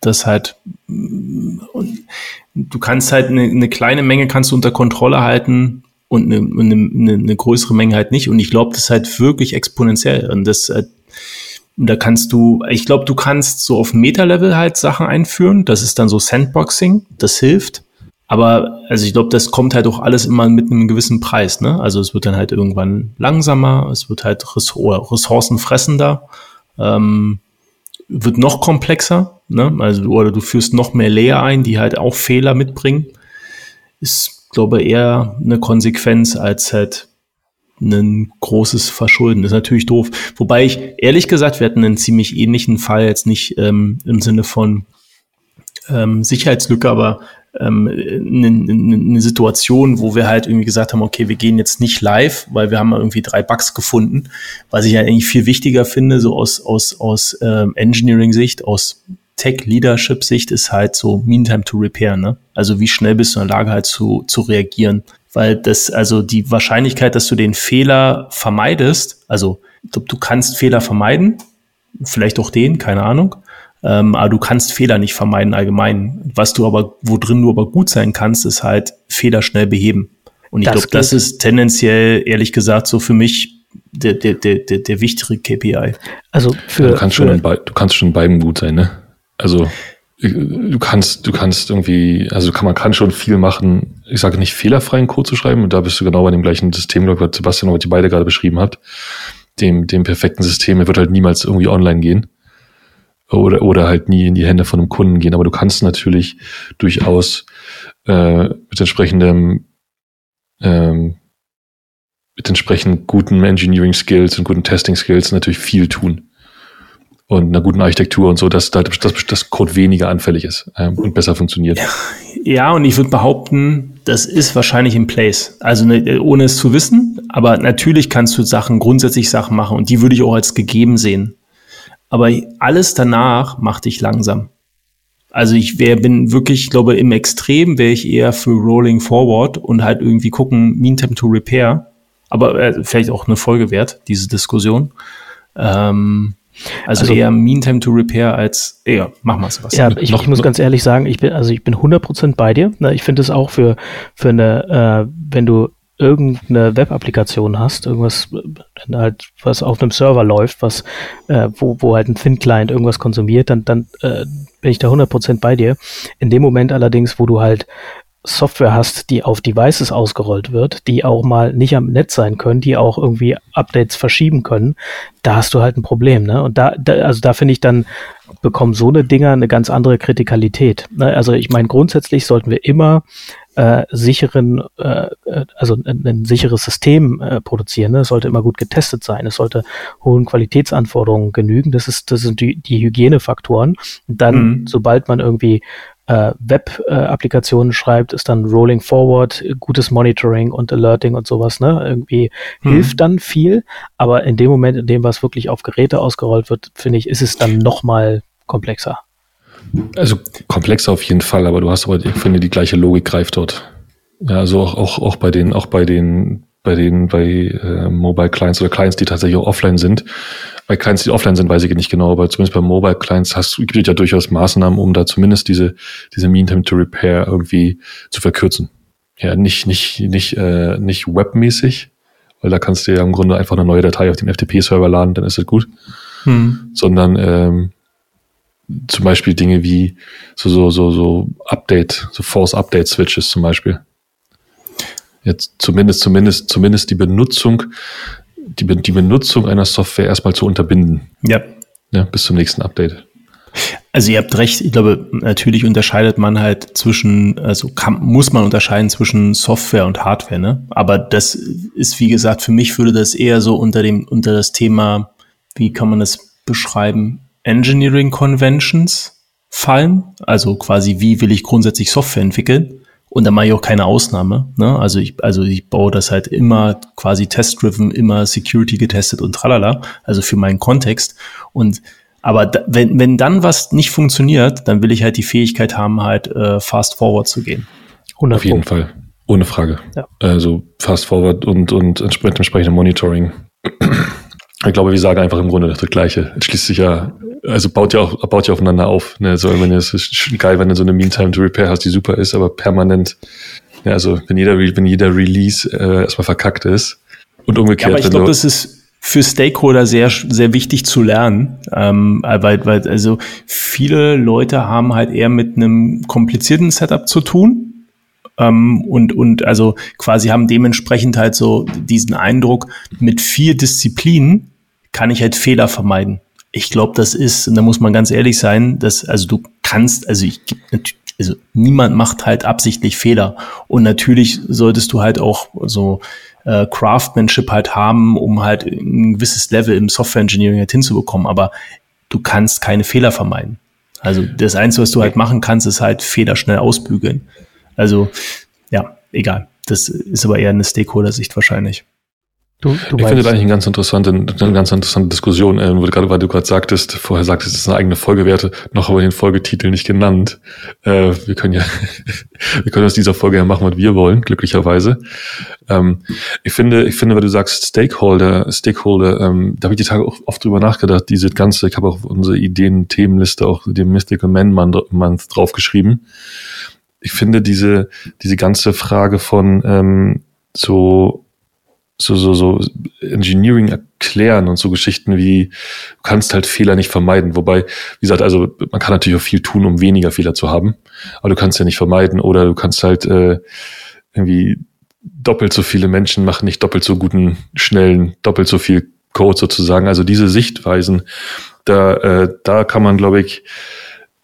S2: das halt, du kannst halt eine, eine kleine Menge kannst du unter Kontrolle halten und eine, eine, eine größere Menge halt nicht. Und ich glaube, das ist halt wirklich exponentiell. Und das, äh, da kannst du, ich glaube, du kannst so auf Meta-Level halt Sachen einführen. Das ist dann so Sandboxing, das hilft. Aber also ich glaube, das kommt halt auch alles immer mit einem gewissen Preis. Ne? Also es wird dann halt irgendwann langsamer, es wird halt ressourcenfressender. Ähm, wird noch komplexer, ne? Also oder du führst noch mehr Layer ein, die halt auch Fehler mitbringen. Ist, glaube eher eine Konsequenz als halt ein großes Verschulden. Das ist natürlich doof. Wobei ich ehrlich gesagt, wir hatten einen ziemlich ähnlichen Fall jetzt nicht ähm, im Sinne von ähm, Sicherheitslücke, aber ähm, eine, eine Situation, wo wir halt irgendwie gesagt haben, okay, wir gehen jetzt nicht live, weil wir haben irgendwie drei Bugs gefunden, was ich ja eigentlich viel wichtiger finde, so aus, aus, aus ähm, Engineering-Sicht, aus Tech-Leadership-Sicht ist halt so Meantime to Repair, ne? Also wie schnell bist du in der Lage halt zu, zu reagieren? Weil das, also die Wahrscheinlichkeit, dass du den Fehler vermeidest, also du kannst Fehler vermeiden, vielleicht auch den, keine Ahnung, ähm, aber du kannst Fehler nicht vermeiden allgemein. Was du aber, wo drin du aber gut sein kannst, ist halt Fehler schnell beheben. Und ich glaube, das ist tendenziell, ehrlich gesagt, so für mich der, der, der, der, der wichtige KPI.
S1: Also für, du kannst schon bei, du kannst schon beiden gut sein, ne? Also du kannst, du kannst irgendwie, also kann, man kann schon viel machen. Ich sage nicht fehlerfreien Code zu schreiben, und da bist du genau bei dem gleichen System, glaube ich, was Sebastian, was ihr beide gerade beschrieben habt. Dem, dem perfekten System, er wird halt niemals irgendwie online gehen oder, oder halt nie in die Hände von einem Kunden gehen. Aber du kannst natürlich durchaus äh, mit entsprechendem ähm, mit entsprechend guten Engineering Skills und guten Testing Skills natürlich viel tun. Und einer guten Architektur und so, dass, dass das Code weniger anfällig ist ähm, und besser funktioniert.
S2: Ja, und ich würde behaupten, das ist wahrscheinlich in place. Also ne, ohne es zu wissen, aber natürlich kannst du Sachen, grundsätzlich Sachen machen und die würde ich auch als gegeben sehen. Aber alles danach macht dich langsam. Also ich wär, bin wirklich, ich glaube, im Extrem wäre ich eher für Rolling Forward und halt irgendwie gucken, Meantime to Repair. Aber äh, vielleicht auch eine Folge wert, diese Diskussion. Ähm, also, also, eher Meantime to Repair als eher, mach mal was.
S3: Ja, ich, noch, ich muss noch. ganz ehrlich sagen, ich bin, also ich bin 100% bei dir. Ich finde es auch für, für eine, äh, wenn du irgendeine Web-Applikation hast, irgendwas halt, was auf einem Server läuft, was, äh, wo, wo halt ein Thin-Client irgendwas konsumiert, dann, dann äh, bin ich da 100% bei dir. In dem Moment allerdings, wo du halt Software hast, die auf Devices ausgerollt wird, die auch mal nicht am Netz sein können, die auch irgendwie Updates verschieben können, da hast du halt ein Problem, ne? Und da, da also da finde ich dann bekommen so eine Dinger eine ganz andere Kritikalität. Ne? Also ich meine, grundsätzlich sollten wir immer äh, sicheren, äh, äh, also ein, ein sicheres System äh, produzieren. Ne? Es sollte immer gut getestet sein. Es sollte hohen Qualitätsanforderungen genügen. Das ist, das sind die, die Hygienefaktoren. Und dann, mhm. sobald man irgendwie äh, Web-Applikationen schreibt, ist dann Rolling Forward, gutes Monitoring und Alerting und sowas, ne? Irgendwie mhm. hilft dann viel, aber in dem Moment, in dem was wirklich auf Geräte ausgerollt wird, finde ich, ist es dann nochmal komplexer.
S1: Also komplexer auf jeden Fall, aber du hast aber, ich finde, die gleiche Logik greift dort. Ja, also auch, auch, auch bei den, auch bei den, bei den, bei äh, Mobile Clients oder Clients, die tatsächlich auch offline sind. Bei Clients, die offline sind, weiß ich nicht genau, aber zumindest bei Mobile Clients hast, gibt es ja durchaus Maßnahmen, um da zumindest diese, diese Mean Time to Repair irgendwie zu verkürzen. Ja, nicht, nicht, nicht, äh, nicht webmäßig, weil da kannst du ja im Grunde einfach eine neue Datei auf den FTP-Server laden, dann ist es gut. Hm. Sondern ähm, zum Beispiel Dinge wie so, so, so, so Update, so Force Update Switches zum Beispiel. Jetzt zumindest, zumindest, zumindest die Benutzung, die, die Benutzung einer Software erstmal zu unterbinden.
S2: Ja.
S1: ja. Bis zum nächsten Update.
S2: Also ihr habt recht, ich glaube, natürlich unterscheidet man halt zwischen, also kann, muss man unterscheiden zwischen Software und Hardware, ne? Aber das ist, wie gesagt, für mich würde das eher so unter dem, unter das Thema, wie kann man das beschreiben, Engineering Conventions fallen. Also quasi, wie will ich grundsätzlich Software entwickeln? Und da mache ich auch keine Ausnahme. Ne? Also ich, also ich baue das halt immer quasi test-driven, immer Security getestet und tralala. Also für meinen Kontext. Und aber da, wenn, wenn dann was nicht funktioniert, dann will ich halt die Fähigkeit haben, halt äh, fast forward zu gehen.
S1: 100 Auf jeden Fall. Ohne Frage. Ja. Also fast forward und, und entsprechend, entsprechend Monitoring. Ich glaube, wir sagen einfach im Grunde das Gleiche. Es schließt sich ja, also baut ja auch, baut ja aufeinander auf. Ne? So, wenn es ist geil, wenn du so eine Meantime to Repair hast, die super ist, aber permanent, ja, also wenn jeder, wenn jeder Release äh, erstmal verkackt ist und umgekehrt. Ja, aber
S2: ich glaube, das ist für Stakeholder sehr, sehr wichtig zu lernen, ähm, weil, weil also viele Leute haben halt eher mit einem komplizierten Setup zu tun ähm, und, und also quasi haben dementsprechend halt so diesen Eindruck, mit vier Disziplinen kann ich halt Fehler vermeiden. Ich glaube, das ist, und da muss man ganz ehrlich sein, dass, also du kannst, also ich also niemand macht halt absichtlich Fehler. Und natürlich solltest du halt auch so äh, Craftsmanship halt haben, um halt ein gewisses Level im Software Engineering halt hinzubekommen. Aber du kannst keine Fehler vermeiden. Also das Einzige, was du halt machen kannst, ist halt Fehler schnell ausbügeln. Also, ja, egal. Das ist aber eher eine Stakeholder-Sicht wahrscheinlich.
S1: Du, du ich finde das eigentlich eine ganz interessante, eine ganz interessante Diskussion, äh, gerade, weil du gerade sagtest, vorher sagtest, es ist eine eigene Folge werte, noch aber den Folgetitel nicht genannt. Äh, wir können ja, wir können aus dieser Folge ja machen, was wir wollen, glücklicherweise. Ähm, ich finde, ich finde, weil du sagst Stakeholder, Stakeholder, ähm, da habe ich die Tage auch oft drüber nachgedacht, diese ganze, ich habe auch unsere Ideen-Themenliste, auch den Mystical Man Month draufgeschrieben ich finde diese, diese ganze Frage von ähm, so, so, so, so Engineering erklären und so Geschichten wie, du kannst halt Fehler nicht vermeiden. Wobei, wie gesagt, also man kann natürlich auch viel tun, um weniger Fehler zu haben, aber du kannst ja nicht vermeiden oder du kannst halt äh, irgendwie doppelt so viele Menschen machen nicht doppelt so guten, schnellen, doppelt so viel Code sozusagen. Also diese Sichtweisen, da, äh, da kann man, glaube ich,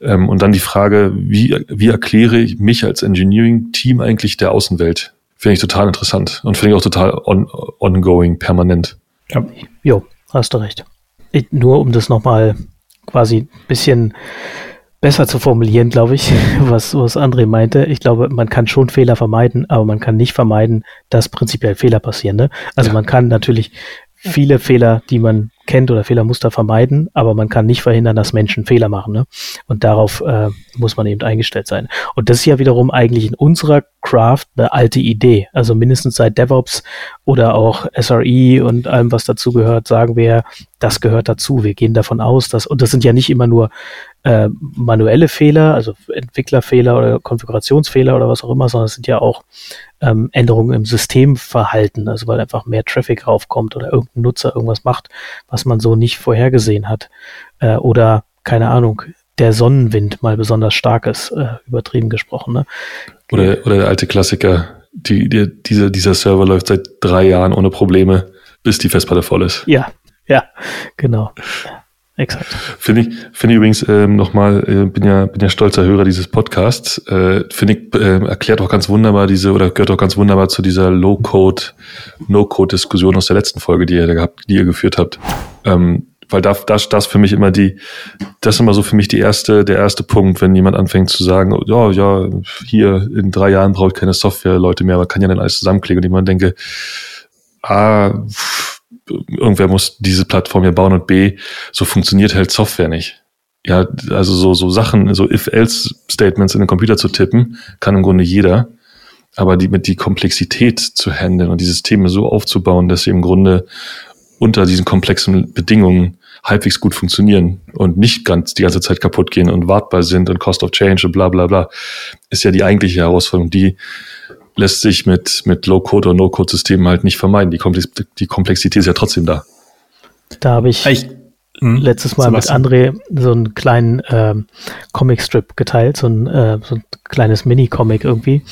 S1: ähm, und dann die Frage, wie, wie erkläre ich mich als Engineering-Team eigentlich der Außenwelt? Finde ich total interessant und finde ich auch total on, ongoing, permanent.
S3: Ja. Jo, hast du recht. Ich, nur um das nochmal quasi ein bisschen besser zu formulieren, glaube ich, was, was André meinte. Ich glaube, man kann schon Fehler vermeiden, aber man kann nicht vermeiden, dass prinzipiell Fehler passieren. Ne? Also ja. man kann natürlich viele Fehler, die man kennt oder Fehlermuster vermeiden, aber man kann nicht verhindern, dass Menschen Fehler machen. Ne? Und darauf äh, muss man eben eingestellt sein. Und das ist ja wiederum eigentlich in unserer Craft eine alte Idee. Also mindestens seit DevOps oder auch SRE und allem, was dazu gehört, sagen wir, das gehört dazu. Wir gehen davon aus, dass, und das sind ja nicht immer nur äh, manuelle Fehler, also Entwicklerfehler oder Konfigurationsfehler oder was auch immer, sondern es sind ja auch ähm, Änderungen im Systemverhalten, also weil einfach mehr Traffic raufkommt oder irgendein Nutzer irgendwas macht, was man so nicht vorhergesehen hat. Äh, oder, keine Ahnung, der Sonnenwind mal besonders stark ist, äh, übertrieben gesprochen. Ne?
S1: Oder, oder der alte Klassiker, die, die, dieser, dieser Server läuft seit drei Jahren ohne Probleme, bis die Festplatte voll ist.
S3: Ja, ja, genau. Exakt.
S1: Finde ich, finde ich übrigens ähm, nochmal, äh, bin ja, bin ja stolzer Hörer dieses Podcasts, äh, finde ich, äh, erklärt auch ganz wunderbar diese, oder gehört auch ganz wunderbar zu dieser Low-Code, No-Code-Diskussion aus der letzten Folge, die ihr gehabt, die ihr geführt habt. Ähm, weil da, das, das für mich immer die, das ist immer so für mich die erste, der erste Punkt, wenn jemand anfängt zu sagen, ja, ja, hier in drei Jahren braucht keine Software, Leute mehr, man kann ja dann alles zusammenklicken und ich immer denke, ah, pff, irgendwer muss diese Plattform ja bauen und B, so funktioniert halt Software nicht. Ja, also so, so Sachen, so If-Else-Statements in den Computer zu tippen, kann im Grunde jeder. Aber die, mit die Komplexität zu handeln und die Systeme so aufzubauen, dass sie im Grunde unter diesen komplexen Bedingungen halbwegs gut funktionieren und nicht ganz die ganze Zeit kaputt gehen und wartbar sind und Cost of Change und bla bla bla, ist ja die eigentliche Herausforderung. Die lässt sich mit, mit Low-Code oder No-Code-Systemen halt nicht vermeiden. Die, Komplex die Komplexität ist ja trotzdem da.
S3: Da habe ich, ich hm, letztes Mal Sebastian. mit André so einen kleinen äh, Comic-Strip geteilt, so ein, äh, so ein kleines Mini-Comic irgendwie,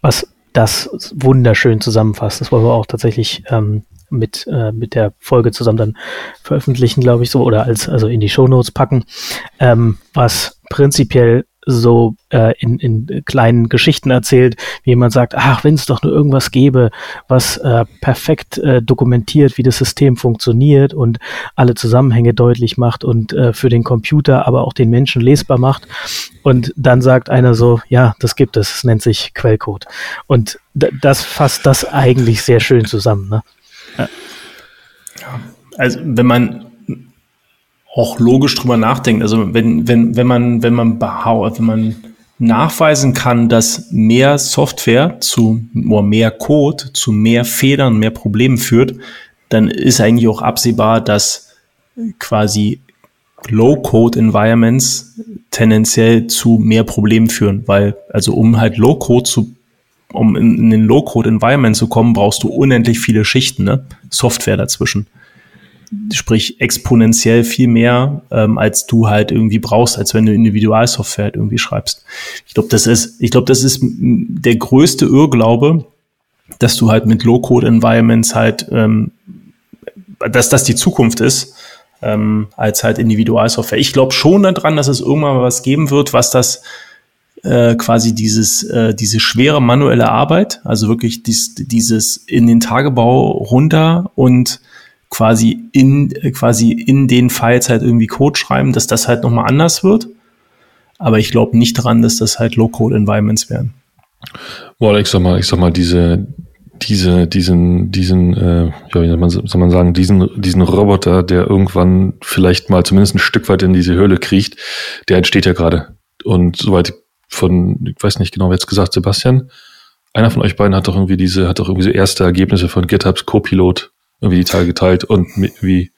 S3: was das wunderschön zusammenfasst. Das wollen wir auch tatsächlich ähm, mit, äh, mit der Folge zusammen dann veröffentlichen, glaube ich, so, oder als, also in die Shownotes packen, ähm, was prinzipiell so äh, in, in kleinen Geschichten erzählt, wie jemand sagt, ach, wenn es doch nur irgendwas gäbe, was äh, perfekt äh, dokumentiert, wie das System funktioniert und alle Zusammenhänge deutlich macht und äh, für den Computer, aber auch den Menschen lesbar macht. Und dann sagt einer so, ja, das gibt es, es nennt sich Quellcode. Und das fasst das eigentlich sehr schön zusammen. Ne? Ja.
S2: Also wenn man auch logisch drüber nachdenkt, also wenn, wenn, wenn man, wenn man wenn man nachweisen kann, dass mehr Software zu oder mehr Code zu mehr Fehlern, mehr Problemen führt, dann ist eigentlich auch absehbar, dass quasi Low-Code-Environments tendenziell zu mehr Problemen führen, weil also um halt Low-Code zu um in, in den Low-Code-Environment zu kommen, brauchst du unendlich viele Schichten, ne? Software dazwischen. Sprich, exponentiell viel mehr, ähm, als du halt irgendwie brauchst, als wenn du Individualsoftware halt irgendwie schreibst. Ich glaube, das ist, ich glaube, das ist der größte Irrglaube, dass du halt mit Low-Code-Environments halt, ähm, dass das die Zukunft ist, ähm, als halt Individualsoftware. Ich glaube schon daran, dass es irgendwann mal was geben wird, was das äh, quasi dieses, äh, diese schwere manuelle Arbeit, also wirklich dies, dieses in den Tagebau runter und quasi in, quasi in den Files halt irgendwie Code schreiben, dass das halt nochmal anders wird. Aber ich glaube nicht dran, dass das halt Low-Code-Environments werden.
S1: Boah, ich sag mal, ich sag mal, diese, diese, diesen, diesen, äh, ja, wie soll man, soll man sagen, diesen, diesen Roboter, der irgendwann vielleicht mal zumindest ein Stück weit in diese Höhle kriecht, der entsteht ja gerade. Und soweit von, ich weiß nicht genau, wer jetzt gesagt, Sebastian, einer von euch beiden hat doch irgendwie diese, hat doch irgendwie so erste Ergebnisse von GitHubs Copilot irgendwie die Teil geteilt und wie.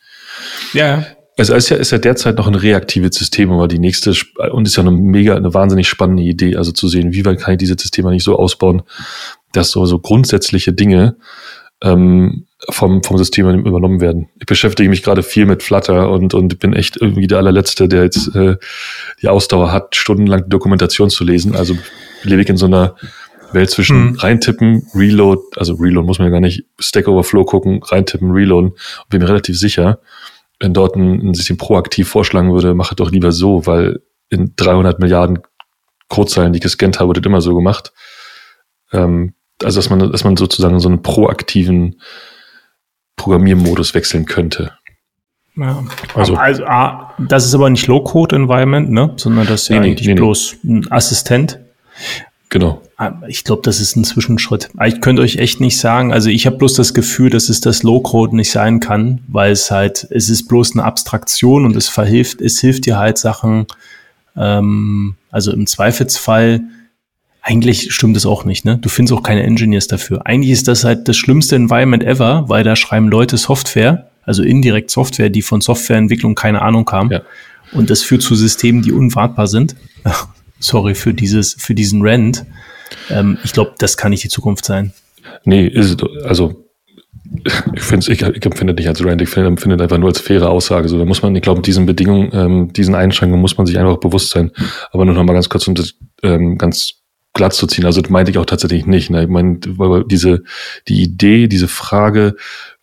S1: Ja. Also es ist ja, ist ja derzeit noch ein reaktives System, aber die nächste, und ist ja eine mega, eine wahnsinnig spannende Idee, also zu sehen, wie weit kann ich diese Systeme nicht so ausbauen, dass so, so grundsätzliche Dinge ähm, vom, vom System übernommen werden. Ich beschäftige mich gerade viel mit Flutter und, und bin echt irgendwie der allerletzte, der jetzt äh, die Ausdauer hat, stundenlang Dokumentation zu lesen. Also lebe ich in so einer Welt zwischen hm. reintippen, Reload, also Reload muss man ja gar nicht, Stack Overflow gucken, reintippen, Reload und bin mir relativ sicher, wenn dort ein, ein System proaktiv vorschlagen würde, mache doch lieber so, weil in 300 Milliarden Codezeilen, die ich gescannt habe, wird immer so gemacht. Ähm, also, dass man, dass man sozusagen so einen proaktiven Programmiermodus wechseln könnte.
S2: Ja. Also, also ah, das ist aber nicht Low-Code-Environment, ne? sondern das ist ja nee, eigentlich nee, bloß ein Assistent.
S1: Genau.
S2: Ah, ich glaube, das ist ein Zwischenschritt. Ah, ich könnte euch echt nicht sagen. Also ich habe bloß das Gefühl, dass es das Low-Code nicht sein kann, weil es halt, es ist bloß eine Abstraktion und es verhilft, es hilft dir halt Sachen, ähm, also im Zweifelsfall, eigentlich stimmt es auch nicht, ne? Du findest auch keine Engineers dafür. Eigentlich ist das halt das schlimmste Environment ever, weil da schreiben Leute Software, also indirekt Software, die von Softwareentwicklung keine Ahnung haben. Ja. Und das führt zu Systemen, die unwartbar sind. Sorry für dieses, für diesen Rant. Ähm, ich glaube, das kann nicht die Zukunft sein.
S1: Nee, ist also ich finde ich, ich empfinde nicht als Rant, ich empfinde einfach nur als faire Aussage. So, da muss man, ich glaube, diesen Bedingungen, ähm, diesen Einschränkungen muss man sich einfach bewusst sein. Aber nur noch mal ganz kurz, um das ähm, ganz glatt zu ziehen. Also das meinte ich auch tatsächlich nicht. Ne? Ich meine, diese, die Idee, diese Frage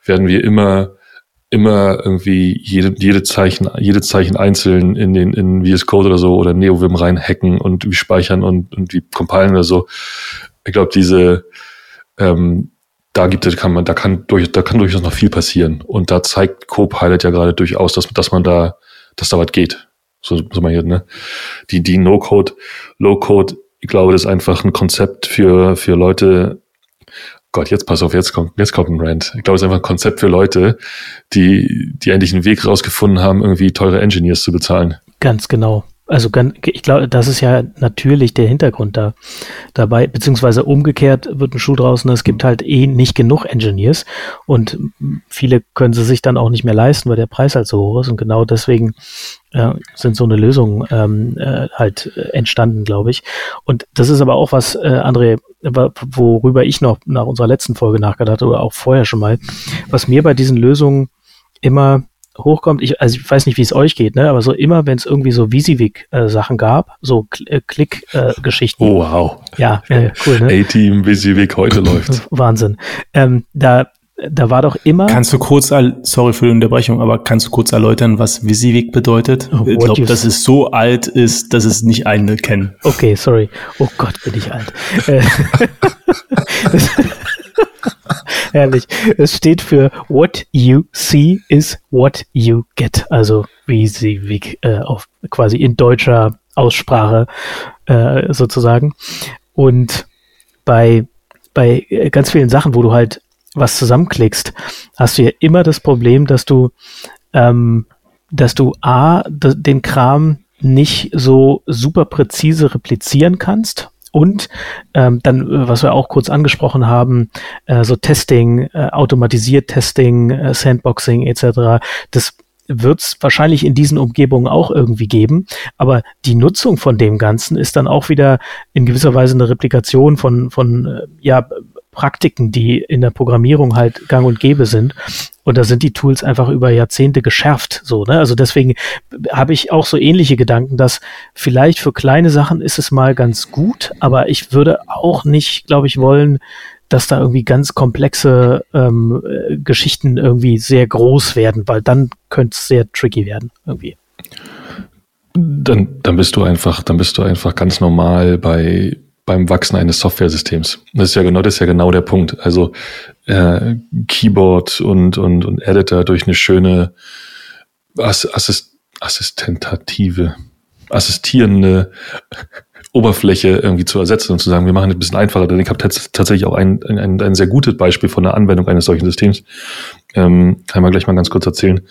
S1: werden wir immer immer irgendwie jede, jede Zeichen, jede Zeichen einzeln in den, in VS Code oder so oder NeoVim reinhacken und wie speichern und, und wie compilen oder so. Ich glaube, diese, ähm, da gibt es, kann man, da kann durch, da kann durchaus noch viel passieren. Und da zeigt Copilot ja gerade durchaus, dass, dass man da, dass da was geht. So, so mal hier, ne? Die, die No-Code, Low-Code, ich glaube, das ist einfach ein Konzept für, für Leute, Gott, jetzt pass auf, jetzt kommt, jetzt kommt ein Rant. Ich glaube, es ist einfach ein Konzept für Leute, die, die endlich einen Weg rausgefunden haben, irgendwie teure Engineers zu bezahlen.
S3: Ganz genau. Also ich glaube, das ist ja natürlich der Hintergrund da dabei, beziehungsweise umgekehrt wird ein Schuh draußen, es gibt halt eh nicht genug Engineers und viele können sie sich dann auch nicht mehr leisten, weil der Preis halt so hoch ist und genau deswegen äh, sind so eine Lösung ähm, äh, halt entstanden, glaube ich. Und das ist aber auch was, äh, André, worüber ich noch nach unserer letzten Folge nachgedacht habe oder auch vorher schon mal, was mir bei diesen Lösungen immer hochkommt, ich, also ich weiß nicht, wie es euch geht, ne, aber so immer, wenn es irgendwie so Visivik-Sachen äh, gab, so Kl Klick-Geschichten.
S1: Äh, oh, wow.
S3: Ja, äh, cool,
S1: ne? A-Team Visivik heute läuft.
S3: Wahnsinn. Ähm, da, da war doch immer.
S2: Kannst du kurz, sorry für die Unterbrechung, aber kannst du kurz erläutern, was Visivik bedeutet? Oh, ich glaube, dass es so alt ist, dass es nicht eine kennen.
S3: Okay, sorry. Oh Gott, bin ich alt. Äh, Herrlich. Es steht für What you see is what you get. Also wie, äh, auf quasi in deutscher Aussprache äh, sozusagen. Und bei, bei äh, ganz vielen Sachen, wo du halt was zusammenklickst, hast du ja immer das Problem, dass du, ähm, dass du A, den Kram nicht so super präzise replizieren kannst und ähm, dann, äh, was wir auch kurz angesprochen haben, äh, so Testing, äh, automatisiert Testing, äh, Sandboxing etc. Das wird es wahrscheinlich in diesen Umgebungen auch irgendwie geben, aber die Nutzung von dem Ganzen ist dann auch wieder in gewisser Weise eine Replikation von, von äh, ja, Praktiken, die in der Programmierung halt gang und gäbe sind. Und da sind die Tools einfach über Jahrzehnte geschärft. So, ne? Also deswegen habe ich auch so ähnliche Gedanken, dass vielleicht für kleine Sachen ist es mal ganz gut, aber ich würde auch nicht, glaube ich, wollen, dass da irgendwie ganz komplexe ähm, äh, Geschichten irgendwie sehr groß werden, weil dann könnte es sehr tricky werden irgendwie.
S1: Dann, dann bist du einfach, dann bist du einfach ganz normal bei beim Wachsen eines Softwaresystems. Das ist ja genau, das ist ja genau der Punkt. Also äh, Keyboard und, und, und Editor durch eine schöne Ass Assist assistentative, assistierende Oberfläche irgendwie zu ersetzen und zu sagen, wir machen es ein bisschen einfacher. Denn ich habe tatsächlich auch ein, ein, ein sehr gutes Beispiel von der Anwendung eines solchen Systems. Ähm, kann man gleich mal ganz kurz erzählen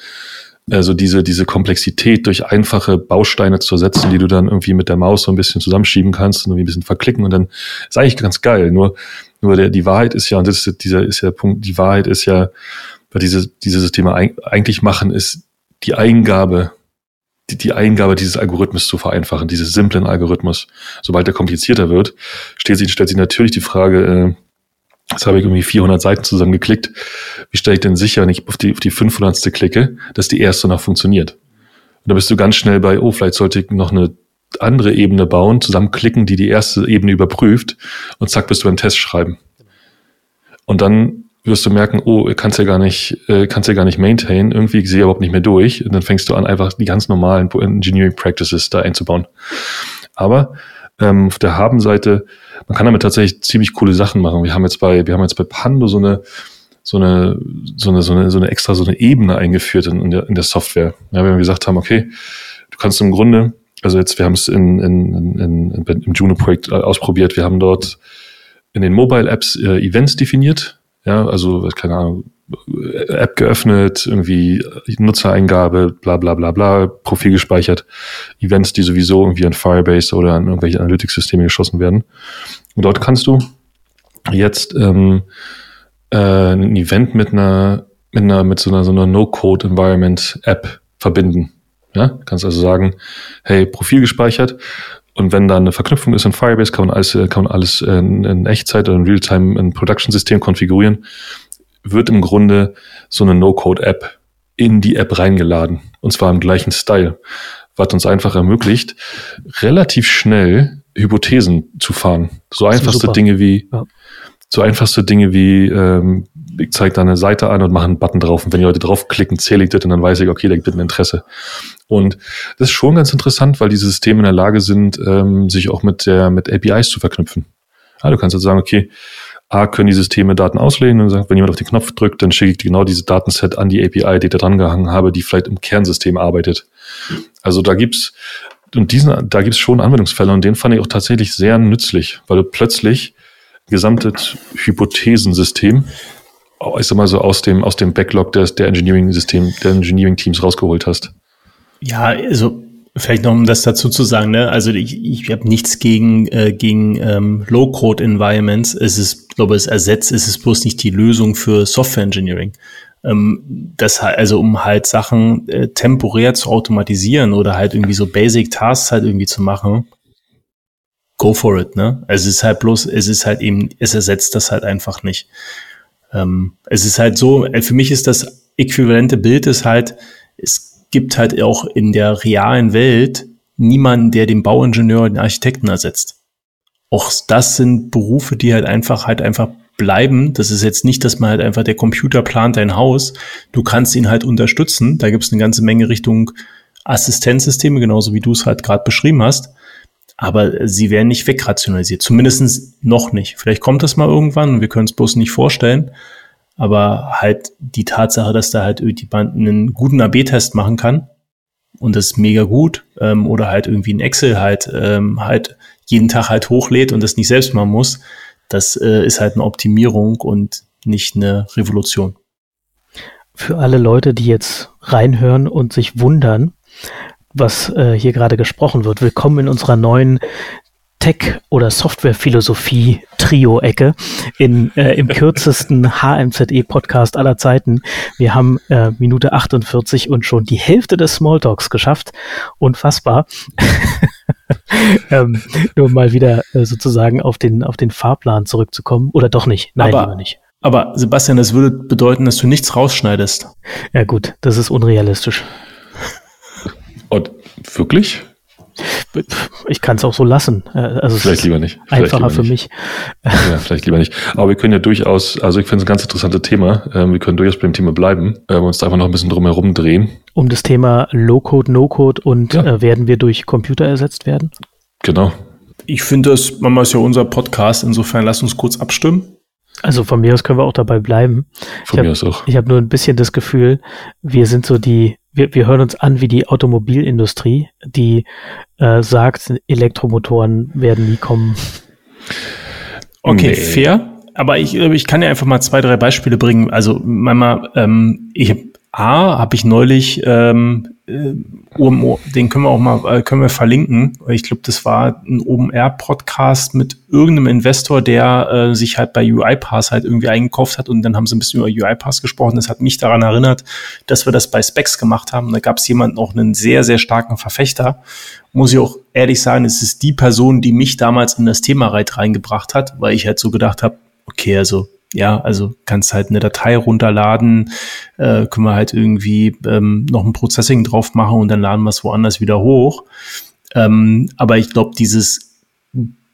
S1: also diese, diese Komplexität durch einfache Bausteine zu ersetzen, die du dann irgendwie mit der Maus so ein bisschen zusammenschieben kannst und irgendwie ein bisschen verklicken und dann ist eigentlich ganz geil. Nur, nur der, die Wahrheit ist ja, und das ist, dieser ist ja der Punkt, die Wahrheit ist ja, weil diese, diese Systeme eigentlich machen, ist die Eingabe, die, die Eingabe dieses Algorithmus zu vereinfachen, dieses simplen Algorithmus. Sobald der komplizierter wird, stellt sich, stellt sich natürlich die Frage, äh, Jetzt habe ich irgendwie 400 Seiten zusammengeklickt. Wie stelle ich denn sicher, wenn ich auf die, auf die 500. klicke, dass die erste noch funktioniert? Und da bist du ganz schnell bei, oh, vielleicht sollte ich noch eine andere Ebene bauen, zusammenklicken, die die erste Ebene überprüft und zack, bist du einen Test schreiben. Und dann wirst du merken, oh, kannst ja gar nicht, äh, kannst ja gar nicht maintain, irgendwie sehe ich überhaupt nicht mehr durch. Und dann fängst du an, einfach die ganz normalen Engineering Practices da einzubauen. Aber ähm, auf der Haben-Seite man kann damit tatsächlich ziemlich coole Sachen machen. Wir haben jetzt bei, wir haben jetzt bei Pando so eine, so eine, so eine, so eine, so eine extra so eine Ebene eingeführt in, in, der, in der Software. Ja, wenn wir gesagt haben, okay, du kannst im Grunde, also jetzt, wir haben es in, in, in, in, im Juno-Projekt ausprobiert, wir haben dort in den Mobile-Apps äh, Events definiert, ja, also, keine Ahnung, App geöffnet, irgendwie Nutzereingabe, bla bla bla bla, Profil gespeichert, Events, die sowieso irgendwie an Firebase oder an irgendwelche Analytics-Systeme geschossen werden. Und dort kannst du jetzt ähm, äh, ein Event mit einer, mit einer, mit so einer, so einer No-Code-Environment-App verbinden. Ja, kannst also sagen, hey, Profil gespeichert, und wenn da eine Verknüpfung ist in Firebase, kann man alles, kann man alles in, in Echtzeit oder in Realtime in Production-System konfigurieren wird im Grunde so eine No-Code-App in die App reingeladen. Und zwar im gleichen Style, was uns einfach ermöglicht, relativ schnell Hypothesen zu fahren. So einfachste Dinge wie, ja. so einfachste Dinge wie, ähm, ich zeige da eine Seite an und mache einen Button drauf. Und wenn die Leute draufklicken, zähle ich das und dann weiß ich, okay, da gibt es ein Interesse. Und das ist schon ganz interessant, weil diese Systeme in der Lage sind, ähm, sich auch mit der, mit APIs zu verknüpfen. Ja, du kannst jetzt sagen, okay, A, können die Systeme Daten auslesen und sagen, wenn jemand auf den Knopf drückt, dann schicke ich genau diese Datenset an die API, die da dran gehangen habe, die vielleicht im Kernsystem arbeitet. Also da gibt's und diesen, da gibt's schon Anwendungsfälle und den fand ich auch tatsächlich sehr nützlich, weil du plötzlich gesamtes Hypothesensystem, ich sag mal so aus dem, aus dem Backlog des, der Engineering-System, der Engineering-Teams rausgeholt hast.
S2: Ja, also Vielleicht noch, um das dazu zu sagen, ne? also ich, ich habe nichts gegen, äh, gegen ähm, Low-Code-Environments. Es ist, glaube es ersetzt, es ist bloß nicht die Lösung für Software-Engineering. Ähm, das also um halt Sachen äh, temporär zu automatisieren oder halt irgendwie so Basic-Tasks halt irgendwie zu machen, go for it, ne? Es ist halt bloß, es ist halt eben, es ersetzt das halt einfach nicht. Ähm, es ist halt so, äh, für mich ist das äquivalente Bild ist halt, es gibt halt auch in der realen Welt niemanden, der den Bauingenieur, den Architekten ersetzt. Auch das sind Berufe, die halt einfach halt einfach bleiben. Das ist jetzt nicht, dass man halt einfach der Computer plant dein Haus. Du kannst ihn halt unterstützen. Da gibt es eine ganze Menge Richtung Assistenzsysteme, genauso wie du es halt gerade beschrieben hast. Aber sie werden nicht wegrationalisiert. Zumindest noch nicht. Vielleicht kommt das mal irgendwann. Wir können es bloß nicht vorstellen. Aber halt die Tatsache, dass da halt die Band einen guten AB-Test machen kann und das mega gut ähm, oder halt irgendwie ein Excel halt ähm, halt jeden Tag halt hochlädt und das nicht selbst machen muss, das äh, ist halt eine Optimierung und nicht eine Revolution.
S3: Für alle Leute, die jetzt reinhören und sich wundern, was äh, hier gerade gesprochen wird, willkommen in unserer neuen Tech- oder Software-Philosophie-Trio-Ecke in, äh, im kürzesten HMZE-Podcast aller Zeiten. Wir haben äh, Minute 48 und schon die Hälfte des Smalltalks geschafft. Unfassbar. ähm, nur mal wieder äh, sozusagen auf den, auf den Fahrplan zurückzukommen. Oder doch nicht. Nein,
S2: aber, lieber nicht. Aber Sebastian, das würde bedeuten, dass du nichts rausschneidest.
S3: Ja gut, das ist unrealistisch.
S1: Und wirklich?
S3: Ich kann es auch so lassen. Äh, also
S1: vielleicht lieber nicht.
S3: Vielleicht einfacher für mich.
S1: Ja, vielleicht lieber nicht. Aber wir können ja durchaus, also ich finde es ein ganz interessantes Thema. Ähm, wir können durchaus beim Thema bleiben, äh, uns da einfach noch ein bisschen drumherum drehen.
S3: Um das Thema Low-Code, No-Code und ja. Äh, werden wir durch Computer ersetzt werden?
S1: Genau.
S2: Ich finde das, Mama ist ja unser Podcast, insofern lass uns kurz abstimmen.
S3: Also von mir aus können wir auch dabei bleiben.
S1: Von
S3: ich
S1: mir aus auch.
S3: Ich habe nur ein bisschen das Gefühl, wir sind so die, wir, wir hören uns an wie die Automobilindustrie, die äh, sagt, Elektromotoren werden nie kommen.
S2: Okay, nee. fair. Aber ich, ich kann ja einfach mal zwei, drei Beispiele bringen. Also manchmal, ähm, ich habe A, habe ich neulich ähm, äh, OMO, den können wir auch mal, äh, können wir verlinken. Ich glaube, das war ein OMR-Podcast mit irgendeinem Investor, der äh, sich halt bei UiPath halt irgendwie eingekauft hat und dann haben sie ein bisschen über UiPath gesprochen. Das hat mich daran erinnert, dass wir das bei Specs gemacht haben. Da gab es jemanden auch einen sehr, sehr starken Verfechter. Muss ich auch ehrlich sagen, es ist die Person, die mich damals in das Thema reingebracht hat, weil ich halt so gedacht habe, okay, also ja, also kannst halt eine Datei runterladen, äh, können wir halt irgendwie ähm, noch ein Processing drauf machen und dann laden wir es woanders wieder hoch. Ähm, aber ich glaube, dieses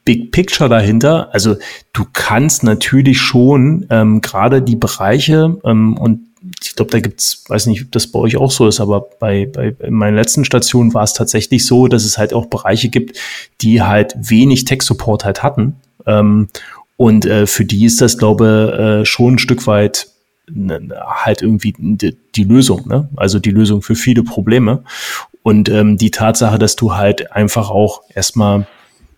S2: Big Picture dahinter, also du kannst natürlich schon ähm, gerade die Bereiche ähm, und ich glaube, da gibt's, weiß nicht, ob das bei euch auch so ist, aber bei, bei in meinen letzten Stationen war es tatsächlich so, dass es halt auch Bereiche gibt, die halt wenig Tech-Support halt hatten. Ähm, und äh, für die ist das, glaube äh, schon ein Stück weit halt irgendwie die, die Lösung, ne? Also die Lösung für viele Probleme. Und ähm, die Tatsache, dass du halt einfach auch erstmal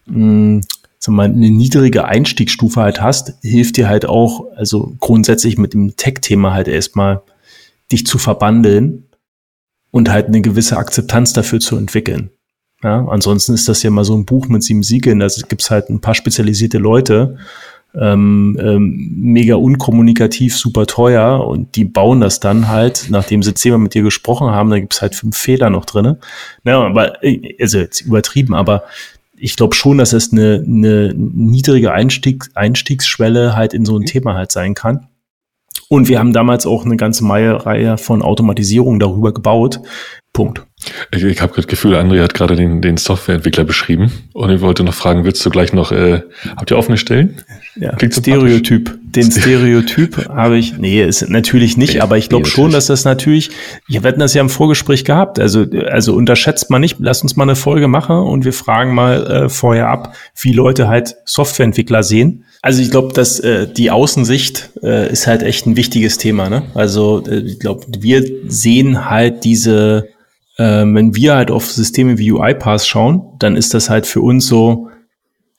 S2: mh, sag mal, eine niedrige Einstiegsstufe halt hast, hilft dir halt auch, also grundsätzlich mit dem Tech-Thema halt erstmal dich zu verbandeln und halt eine gewisse Akzeptanz dafür zu entwickeln. Ja, ansonsten ist das ja mal so ein Buch mit sieben Siegeln, da gibt's halt ein paar spezialisierte Leute, ähm, ähm, mega unkommunikativ, super teuer und die bauen das dann halt, nachdem sie zehnmal mit dir gesprochen haben, da gibt's halt fünf Fehler noch drinne. Ja, aber äh, also jetzt übertrieben, aber ich glaube schon, dass es eine, eine niedrige Einstieg, Einstiegsschwelle halt in so ein Thema halt sein kann. Und wir haben damals auch eine ganze Reihe von Automatisierung darüber gebaut. Punkt.
S1: Ich, ich habe das Gefühl, André hat gerade den, den Softwareentwickler beschrieben und ich wollte noch fragen, willst du gleich noch, äh, habt ihr offene Stellen?
S2: Ja, Klingt Stereotyp. Den Stereotyp habe ich, nee, ist natürlich nicht, nee, aber ich glaube nee, schon, dass das natürlich, wir hatten das ja im Vorgespräch gehabt, also, also unterschätzt man nicht, lass uns mal eine Folge machen und wir fragen mal äh, vorher ab, wie Leute halt Softwareentwickler sehen. Also ich glaube, dass äh, die Außensicht äh, ist halt echt ein wichtiges Thema. Ne? Also äh, ich glaube, wir sehen halt diese äh, wenn wir halt auf Systeme wie UiPath schauen, dann ist das halt für uns so,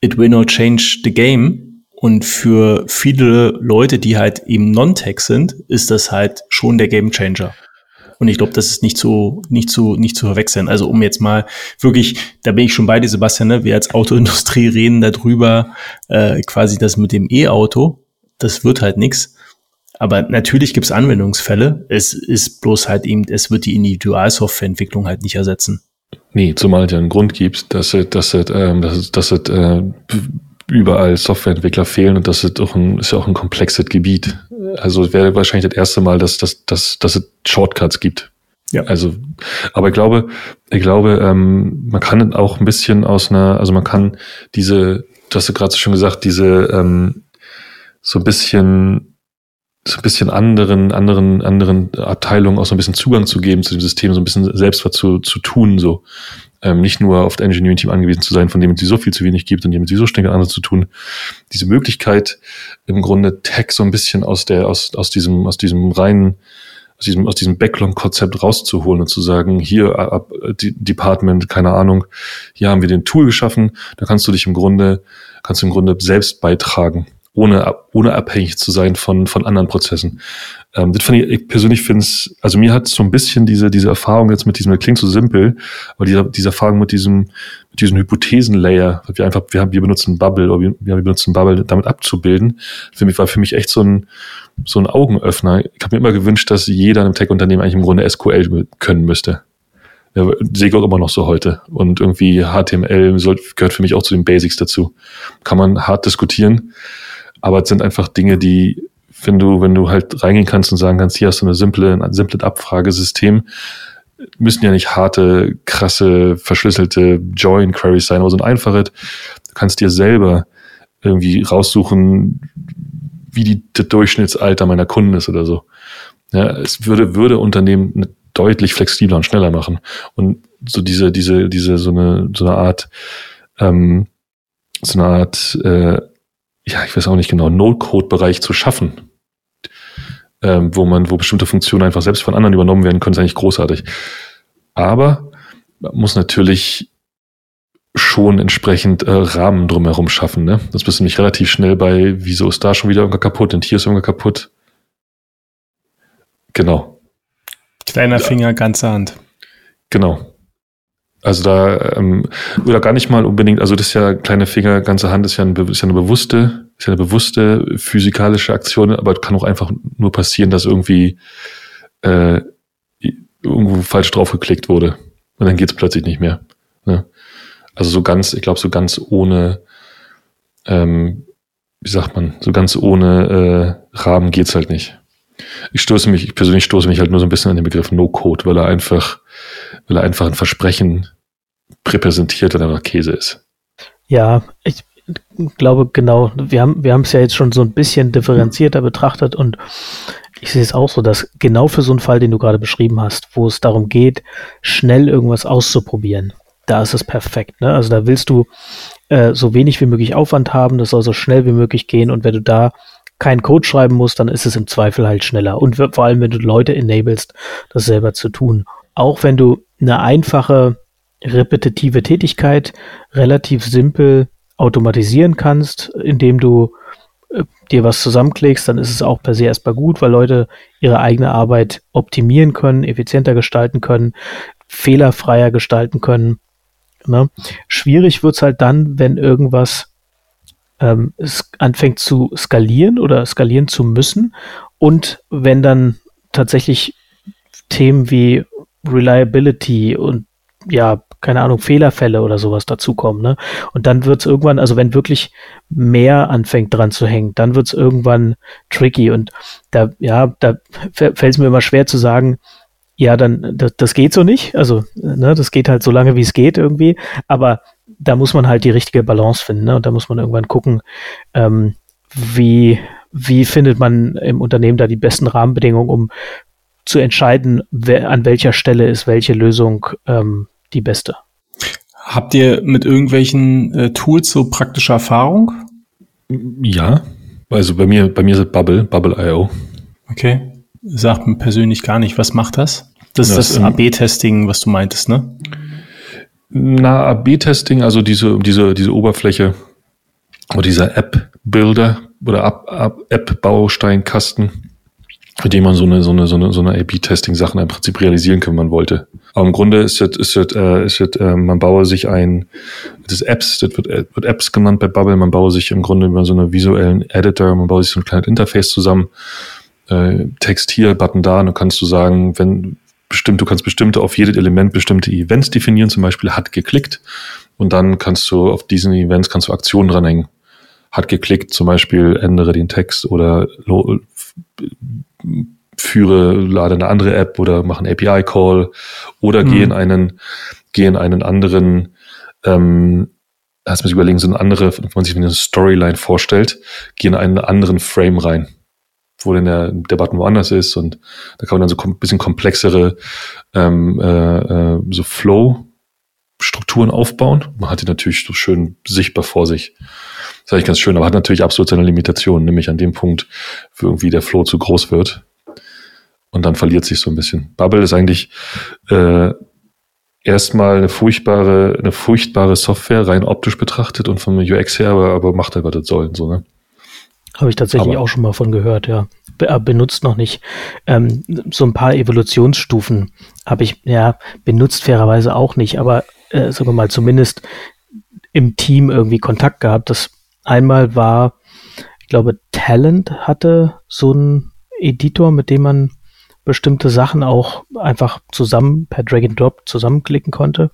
S2: it will not change the game. Und für viele Leute, die halt eben Non-Tech sind, ist das halt schon der Game Changer. und ich glaube, das ist nicht zu, nicht zu, nicht zu verwechseln. Also um jetzt mal wirklich, da bin ich schon bei dir, Sebastian, ne? wir als Autoindustrie reden darüber, äh, quasi das mit dem E-Auto, das wird halt nix. Aber natürlich gibt es Anwendungsfälle. Es ist bloß halt eben, es wird die Individualsoftwareentwicklung halt nicht ersetzen.
S1: Nee, zumal es ja einen Grund gibt, dass es, dass es, ähm, dass es, dass es äh, überall Softwareentwickler fehlen und das ist, auch ein, ist ja auch ein komplexes Gebiet. Also es wäre wahrscheinlich das erste Mal, dass, dass, dass, dass es Shortcuts gibt. Ja. Also, aber ich glaube, ich glaube, ähm, man kann auch ein bisschen aus einer, also man kann diese, du hast ja gerade schon gesagt, diese ähm, so ein bisschen so ein bisschen anderen, anderen, anderen Abteilungen auch so ein bisschen Zugang zu geben zu dem System, so ein bisschen selbst was zu, zu tun, so. Ähm, nicht nur auf das Engineering-Team angewiesen zu sein, von dem es so viel zu wenig gibt und dem es so ständig andere zu tun. Diese Möglichkeit, im Grunde Tech so ein bisschen aus der, aus, aus diesem, aus diesem reinen, aus diesem, aus diesem Backlog-Konzept rauszuholen und zu sagen, hier, ab, die Department, keine Ahnung, hier haben wir den Tool geschaffen, da kannst du dich im Grunde, kannst du im Grunde selbst beitragen ohne, ohne abhängig zu sein von, von anderen Prozessen. Ähm, das fand ich, ich persönlich finde es, also mir hat so ein bisschen diese, diese Erfahrung jetzt mit diesem, das klingt so simpel, aber diese, diese Erfahrung mit diesem, mit diesem Hypothesenlayer, wir einfach, wir haben, wir benutzen Bubble, oder wir, wir benutzen Bubble, damit abzubilden, für mich, war für mich echt so ein, so ein Augenöffner. Ich habe mir immer gewünscht, dass jeder einem Tech-Unternehmen eigentlich im Grunde SQL können müsste. Ja, sehe ich auch immer noch so heute. Und irgendwie HTML gehört für mich auch zu den Basics dazu. Kann man hart diskutieren. Aber es sind einfach Dinge, die, wenn du, wenn du halt reingehen kannst und sagen kannst, hier hast du eine simple, ein simples Abfragesystem, müssen ja nicht harte, krasse, verschlüsselte Join Queries sein, aber so ein einfaches, du kannst dir selber irgendwie raussuchen, wie die, das Durchschnittsalter meiner Kunden ist oder so. Ja, es würde, würde Unternehmen deutlich flexibler und schneller machen. Und so diese, diese, diese, so eine, so eine Art, ähm, so eine Art äh, ja, ich weiß auch nicht genau, No-Code-Bereich zu schaffen, ähm, wo man, wo bestimmte Funktionen einfach selbst von anderen übernommen werden können, ist eigentlich großartig. Aber man muss natürlich schon entsprechend äh, Rahmen drumherum schaffen. Ne? Das bist du nicht relativ schnell bei, wieso ist da schon wieder irgendwas kaputt und hier ist irgendwas kaputt. Genau.
S2: Kleiner Finger, ganze Hand.
S1: Genau. Also da, ähm, oder gar nicht mal unbedingt, also das ist ja kleine Finger, ganze Hand ist ja, ein, ist ja eine bewusste, ist ja eine bewusste physikalische Aktion, aber kann auch einfach nur passieren, dass irgendwie äh, irgendwo falsch draufgeklickt wurde. Und dann geht's plötzlich nicht mehr. Ne? Also so ganz, ich glaube, so ganz ohne, ähm, wie sagt man, so ganz ohne äh, Rahmen geht's halt nicht. Ich stoße mich, ich persönlich stoße mich halt nur so ein bisschen an den Begriff No-Code, weil er einfach, weil er einfach ein Versprechen und einfach Käse ist.
S3: Ja, ich glaube genau, wir haben wir haben es ja jetzt schon so ein bisschen differenzierter betrachtet und ich sehe es auch so, dass genau für so einen Fall, den du gerade beschrieben hast, wo es darum geht, schnell irgendwas auszuprobieren, da ist es perfekt. Ne? Also da willst du äh, so wenig wie möglich Aufwand haben, das soll so schnell wie möglich gehen und wenn du da keinen Code schreiben musst, dann ist es im Zweifel halt schneller. Und vor allem, wenn du Leute enablest, das selber zu tun. Auch wenn du eine einfache repetitive Tätigkeit relativ simpel automatisieren kannst, indem du äh, dir was zusammenklickst, dann ist es auch per se erstmal gut, weil Leute ihre eigene Arbeit optimieren können, effizienter gestalten können, fehlerfreier gestalten können. Ne? Schwierig wird's halt dann, wenn irgendwas ähm, es anfängt zu skalieren oder skalieren zu müssen und wenn dann tatsächlich Themen wie Reliability und ja, keine Ahnung, Fehlerfälle oder sowas dazukommen. Ne? Und dann wird es irgendwann, also wenn wirklich mehr anfängt dran zu hängen, dann wird es irgendwann tricky. Und da, ja, da fällt es mir immer schwer zu sagen, ja, dann, das, das geht so nicht. Also, ne, das geht halt so lange, wie es geht irgendwie. Aber da muss man halt die richtige Balance finden. Ne? Und da muss man irgendwann gucken, ähm, wie, wie findet man im Unternehmen da die besten Rahmenbedingungen, um zu entscheiden, wer, an welcher Stelle ist welche Lösung ähm, die beste.
S2: Habt ihr mit irgendwelchen äh, Tools so praktische Erfahrung?
S1: Ja, also bei mir, bei mir ist es Bubble, Bubble.io.
S2: Okay. Sagt mir persönlich gar nicht, was macht das? Das ist das, das AB-Testing, was du meintest, ne?
S1: Na, AB-Testing, also diese, diese, diese Oberfläche oder dieser App-Builder oder App-Bausteinkasten mit dem man so eine, so eine, so eine, so eine A-B-Testing-Sachen im Prinzip realisieren kann, wenn man wollte. Aber im Grunde ist es, ist es, äh, ist es äh, man baue sich ein, das Apps, das wird, wird Apps genannt bei Bubble, man baue sich im Grunde über so einen visuellen Editor, man baue sich so ein kleines Interface zusammen, äh, Text hier, Button da, und dann kannst du sagen, wenn bestimmt, du kannst bestimmte auf jedes Element bestimmte Events definieren, zum Beispiel hat geklickt, und dann kannst du auf diesen Events kannst du Aktionen dranhängen. Hat geklickt, zum Beispiel ändere den Text oder führe, lade eine andere App oder mach einen API-Call oder mhm. geh in einen, geh in einen anderen, ähm, lass mich überlegen, so eine andere, wenn man sich eine Storyline vorstellt, geh in einen anderen Frame rein, wo denn der, der Button woanders ist und da kann man dann so ein bisschen komplexere ähm, äh, äh, so Flow-Strukturen aufbauen. Man hat die natürlich so schön sichtbar vor sich. Das ist eigentlich ganz schön, aber hat natürlich absolut seine Limitationen, nämlich an dem Punkt, wo irgendwie der Flow zu groß wird. Und dann verliert sich so ein bisschen. Bubble ist eigentlich äh, erstmal eine furchtbare, eine furchtbare Software, rein optisch betrachtet und vom UX her, aber, aber macht halt, was das soll. So, ne?
S3: Habe ich tatsächlich aber, auch schon mal von gehört, ja. Be äh, benutzt noch nicht. Ähm, so ein paar Evolutionsstufen habe ich, ja, benutzt fairerweise auch nicht, aber äh, sagen wir mal, zumindest im Team irgendwie Kontakt gehabt. Das einmal war, ich glaube, Talent hatte so einen Editor, mit dem man bestimmte Sachen auch einfach zusammen per Drag and Drop zusammenklicken konnte.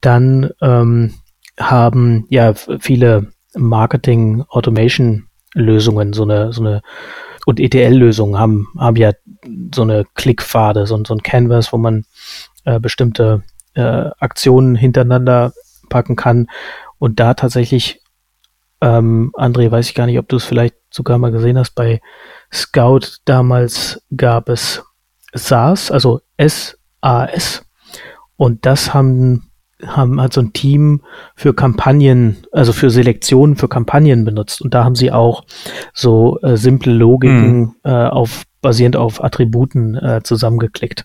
S3: Dann ähm, haben ja viele Marketing Automation Lösungen so eine so eine und ETL-Lösungen haben haben ja so eine Klickpfade, so, so ein Canvas, wo man äh, bestimmte äh, Aktionen hintereinander packen kann und da tatsächlich ähm, André, weiß ich gar nicht, ob du es vielleicht sogar mal gesehen hast bei Scout damals gab es SaaS, also SAS. Und das haben, haben hat so ein Team für Kampagnen, also für Selektionen für Kampagnen benutzt. Und da haben sie auch so äh, simple Logiken mhm. äh, auf, basierend auf Attributen äh, zusammengeklickt.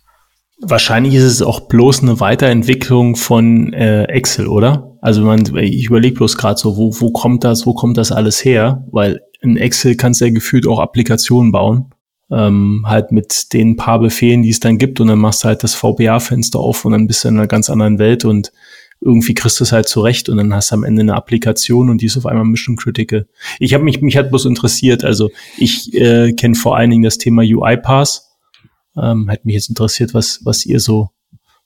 S2: Wahrscheinlich ist es auch bloß eine Weiterentwicklung von äh, Excel, oder? Also man, ich überlege bloß gerade so, wo, wo kommt das, wo kommt das alles her? Weil in Excel kannst du ja gefühlt auch Applikationen bauen. Ähm, halt mit den paar Befehlen, die es dann gibt und dann machst du halt das VBA-Fenster auf und dann bist du in einer ganz anderen Welt und irgendwie kriegst du es halt zurecht und dann hast du am Ende eine Applikation und die ist auf einmal Mission Critical. Ich habe mich, mich hat bloß interessiert, also ich äh, kenne vor allen Dingen das Thema UiPath. Ähm, hat mich jetzt interessiert, was, was ihr so,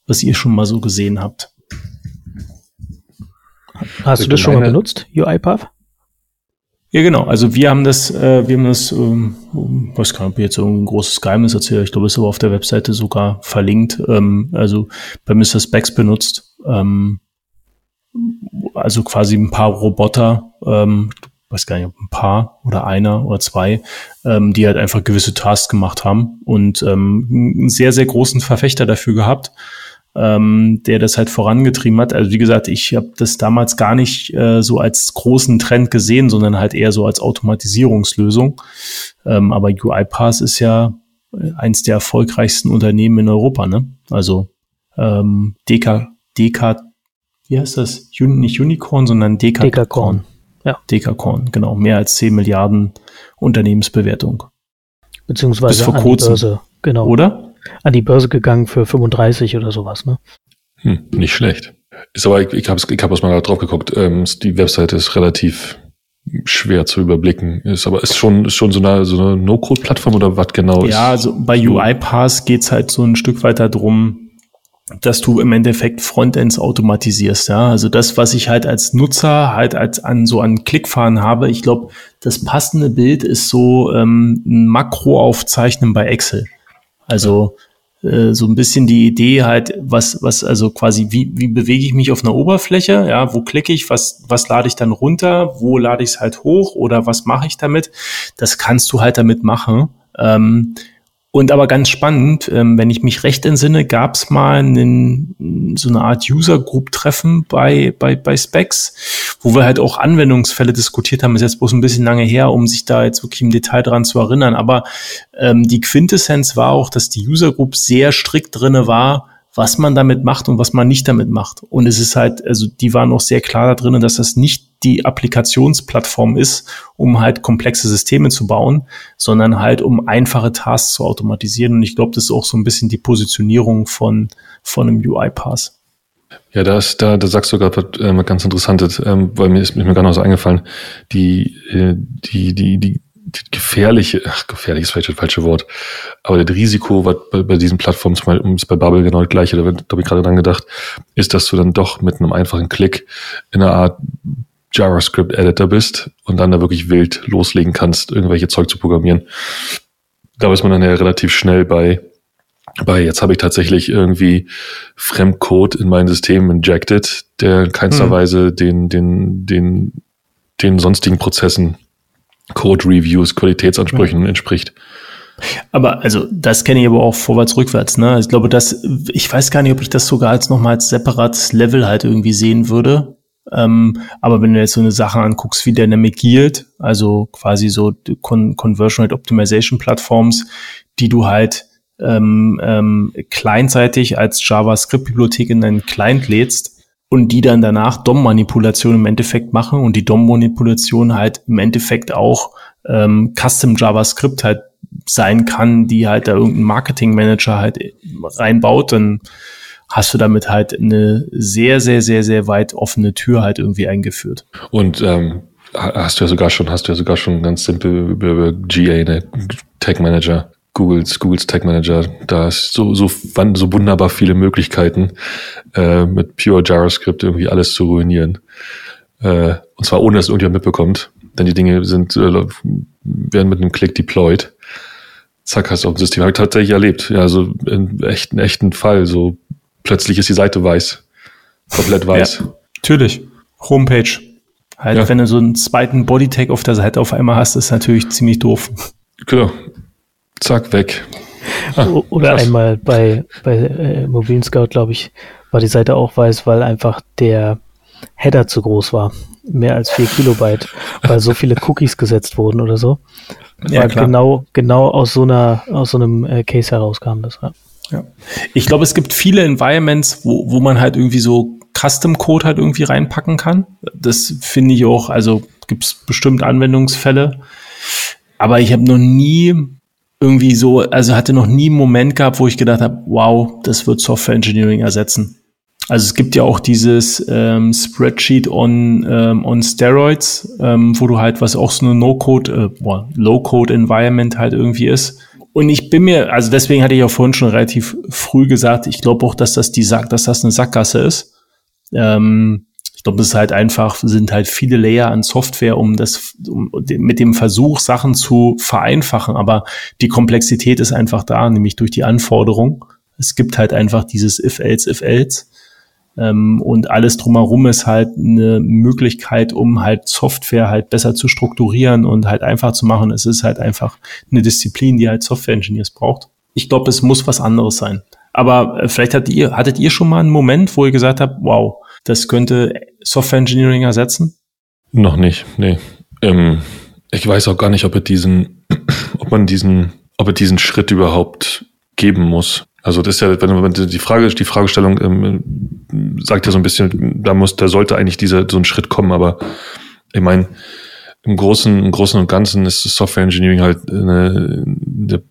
S2: was ihr schon mal so gesehen habt.
S3: Hast du das schon mal benutzt, UiPath?
S2: Ja, genau. Also wir haben das, äh, wir haben das, ähm, was kann ich jetzt irgendwie ein großes Geheimnis erzählen? Ich glaube, es ist aber auf der Webseite sogar verlinkt. Ähm, also bei Mr. Specs benutzt. Ähm, also quasi ein paar Roboter, ähm, weiß gar nicht, ob ein paar oder einer oder zwei, ähm, die halt einfach gewisse Tasks gemacht haben und ähm, einen sehr, sehr großen Verfechter dafür gehabt ähm, der das halt vorangetrieben hat. Also wie gesagt, ich habe das damals gar nicht äh, so als großen Trend gesehen, sondern halt eher so als Automatisierungslösung. Ähm, aber UiPath ist ja eins der erfolgreichsten Unternehmen in Europa, ne? Also ähm, DK, DK, wie heißt das? Un, nicht Unicorn, sondern Dekacorn. Dekacorn. Ja. Dekacorn, genau. Mehr als 10 Milliarden Unternehmensbewertung.
S3: Beziehungsweise Bis
S2: vor kurzem. Börse,
S3: genau.
S2: Oder?
S3: An die Börse gegangen für 35 oder sowas, ne?
S1: Hm, nicht schlecht. Ist aber, ich, ich habe ich hab mal drauf geguckt, ähm, die Webseite ist relativ schwer zu überblicken. Ist aber ist schon, ist schon so eine, so eine No-Code-Plattform oder was genau
S2: ist? Ja, also bei UiPath geht's halt so ein Stück weiter drum, dass du im Endeffekt Frontends automatisierst, ja. Also das, was ich halt als Nutzer halt als an so an Klickfahren habe, ich glaube, das passende Bild ist so ähm, ein Makro aufzeichnen bei Excel. Also äh, so ein bisschen die Idee halt, was, was, also quasi, wie, wie bewege ich mich auf einer Oberfläche? Ja, wo klicke ich, was, was lade ich dann runter, wo lade ich es halt hoch oder was mache ich damit? Das kannst du halt damit machen. Ähm, und aber ganz spannend, ähm, wenn ich mich recht entsinne, gab es mal einen, so eine Art User-Group-Treffen bei, bei, bei Specs, wo wir halt auch Anwendungsfälle diskutiert haben. Ist jetzt bloß ein bisschen lange her, um sich da jetzt wirklich im Detail dran zu erinnern. Aber ähm, die Quintessenz war auch, dass die User-Group sehr strikt drinne war, was man damit macht und was man nicht damit macht. Und es ist halt, also die waren auch sehr klar da drinnen, dass das nicht die Applikationsplattform ist, um halt komplexe Systeme zu bauen, sondern halt um einfache Tasks zu automatisieren. Und ich glaube, das ist auch so ein bisschen die Positionierung von, von einem UI-Pass.
S1: Ja, da, ist, da, da sagst du gerade was äh, ganz Interessantes, ähm, weil mir ist, mir gerade noch so eingefallen. Die, äh, die, die, die, die gefährliche, ach, gefährlich ist vielleicht das falsche Wort, aber das Risiko, was bei, bei diesen Plattformen, zum Beispiel ist bei Bubble genau das gleiche, da, da habe ich gerade dran gedacht, ist, dass du dann doch mit einem einfachen Klick in einer Art JavaScript-Editor bist und dann da wirklich wild loslegen kannst, irgendwelche Zeug zu programmieren. Da ist man dann ja relativ schnell bei, bei jetzt habe ich tatsächlich irgendwie Fremdcode in mein System injected, der in keinster hm. Weise den, den, den, den sonstigen Prozessen Code-Reviews, Qualitätsansprüchen ja. entspricht.
S2: Aber also das kenne ich aber auch vorwärts, rückwärts. Ne? Ich glaube, dass ich weiß gar nicht, ob ich das sogar als nochmal als separates Level halt irgendwie sehen würde. Ähm, aber wenn du jetzt so eine Sache anguckst wie Dynamic Yield, also quasi so Con Conversion Rate Optimization Plattforms, die du halt ähm, ähm, kleinseitig als JavaScript-Bibliothek in deinen Client lädst, und die dann danach DOM-Manipulation im Endeffekt machen und die DOM-Manipulation halt im Endeffekt auch ähm, Custom JavaScript halt sein kann, die halt da irgendein Marketing-Manager halt reinbaut, dann hast du damit halt eine sehr, sehr, sehr, sehr weit offene Tür halt irgendwie eingeführt.
S1: Und ähm, hast du ja sogar schon, hast du ja sogar schon ganz simpel über, GA, ne, Tech Manager Googles, Googles Tech Manager, da ist so, so, so wunderbar viele Möglichkeiten, äh, mit Pure JavaScript irgendwie alles zu ruinieren. Äh, und zwar ohne, dass irgendjemand mitbekommt. Denn die Dinge sind, äh, werden mit einem Klick deployed. Zack, hast du auch ein System. Habe ich tatsächlich erlebt. Ja, so in echten, echten Fall. So plötzlich ist die Seite weiß. Komplett weiß. Ja,
S2: natürlich. Homepage. Halt, ja. wenn du so einen zweiten Bodytag auf der Seite auf einmal hast, ist natürlich ziemlich doof.
S1: Genau. Zack, weg.
S3: Ah, Oder krass. einmal bei, bei äh, Mobilen Scout, glaube ich, war die Seite auch weiß, weil einfach der Header zu groß war. Mehr als vier Kilobyte, weil so viele Cookies gesetzt wurden oder so. Ja, klar. genau, genau aus so einer, aus so einem äh, Case herauskam das. Ja.
S2: Ja. Ich glaube, es gibt viele Environments, wo, wo man halt irgendwie so Custom Code halt irgendwie reinpacken kann. Das finde ich auch, also gibt es bestimmt Anwendungsfälle. Aber ich habe noch nie irgendwie so, also hatte noch nie einen Moment gehabt, wo ich gedacht habe, wow, das wird Software Engineering ersetzen. Also es gibt ja auch dieses ähm, Spreadsheet on, ähm, on Steroids, ähm, wo du halt, was auch so eine No-Code, äh, Low-Code-Environment halt irgendwie ist. Und ich bin mir, also deswegen hatte ich ja vorhin schon relativ früh gesagt, ich glaube auch, dass das die Sack, dass das eine Sackgasse ist. Ähm, glaube, es ist halt einfach, sind halt viele Layer an Software, um das, um, mit dem Versuch, Sachen zu vereinfachen. Aber die Komplexität ist einfach da, nämlich durch die Anforderung. Es gibt halt einfach dieses if-else, if-else. Ähm, und alles drumherum ist halt eine Möglichkeit, um halt Software halt besser zu strukturieren und halt einfach zu machen. Es ist halt einfach eine Disziplin, die halt Software-Engineers braucht. Ich glaube, es muss was anderes sein. Aber äh, vielleicht hattet ihr, hattet ihr schon mal einen Moment, wo ihr gesagt habt, wow, das könnte Software Engineering ersetzen?
S1: Noch nicht, nee. Ähm, ich weiß auch gar nicht, ob er diesen, ob man diesen, ob er diesen Schritt überhaupt geben muss. Also das ist ja, wenn man die Frage, die Fragestellung ähm, sagt ja so ein bisschen, da muss, da sollte eigentlich dieser so ein Schritt kommen, aber ich meine, im Großen, im Großen und Ganzen ist Software Engineering halt eine, eine,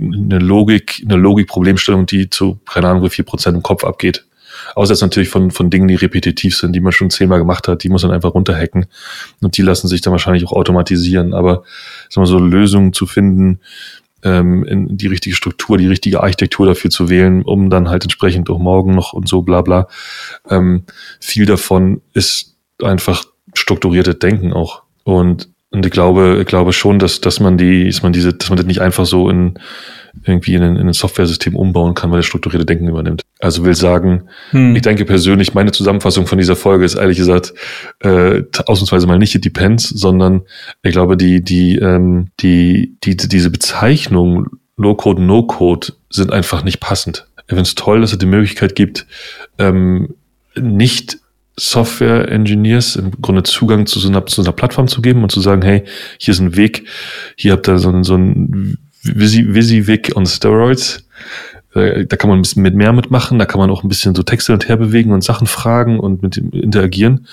S1: eine Logik, eine Logik-Problemstellung, die zu, keine Ahnung, viel Prozent im Kopf abgeht. Außer jetzt natürlich von, von Dingen, die repetitiv sind, die man schon zehnmal gemacht hat, die muss man einfach runterhacken. Und die lassen sich dann wahrscheinlich auch automatisieren. Aber sagen wir so, Lösungen zu finden, ähm, in die richtige Struktur, die richtige Architektur dafür zu wählen, um dann halt entsprechend auch morgen noch und so bla bla. Ähm, viel davon ist einfach strukturierte Denken auch. Und, und ich glaube, ich glaube schon, dass, dass man die, dass man diese, dass man das nicht einfach so in, irgendwie in ein, in ein Software-System umbauen kann, weil er strukturierte Denken übernimmt. Also will sagen, hm. ich denke persönlich, meine Zusammenfassung von dieser Folge ist ehrlich gesagt äh, ausnahmsweise mal nicht die Depends, sondern ich glaube, die, die, ähm, die, die, diese Bezeichnung Low-Code, No-Code sind einfach nicht passend. Ich finde es toll, dass es die Möglichkeit gibt, ähm, nicht Software-Engineers im Grunde Zugang zu so, einer, zu einer Plattform zu geben und zu sagen, hey, hier ist ein Weg, hier habt ihr so ein, so ein WYSIWYG on Steroids. Da kann man ein bisschen mit mehr mitmachen, da kann man auch ein bisschen so Texte und her bewegen und Sachen fragen und mit dem interagieren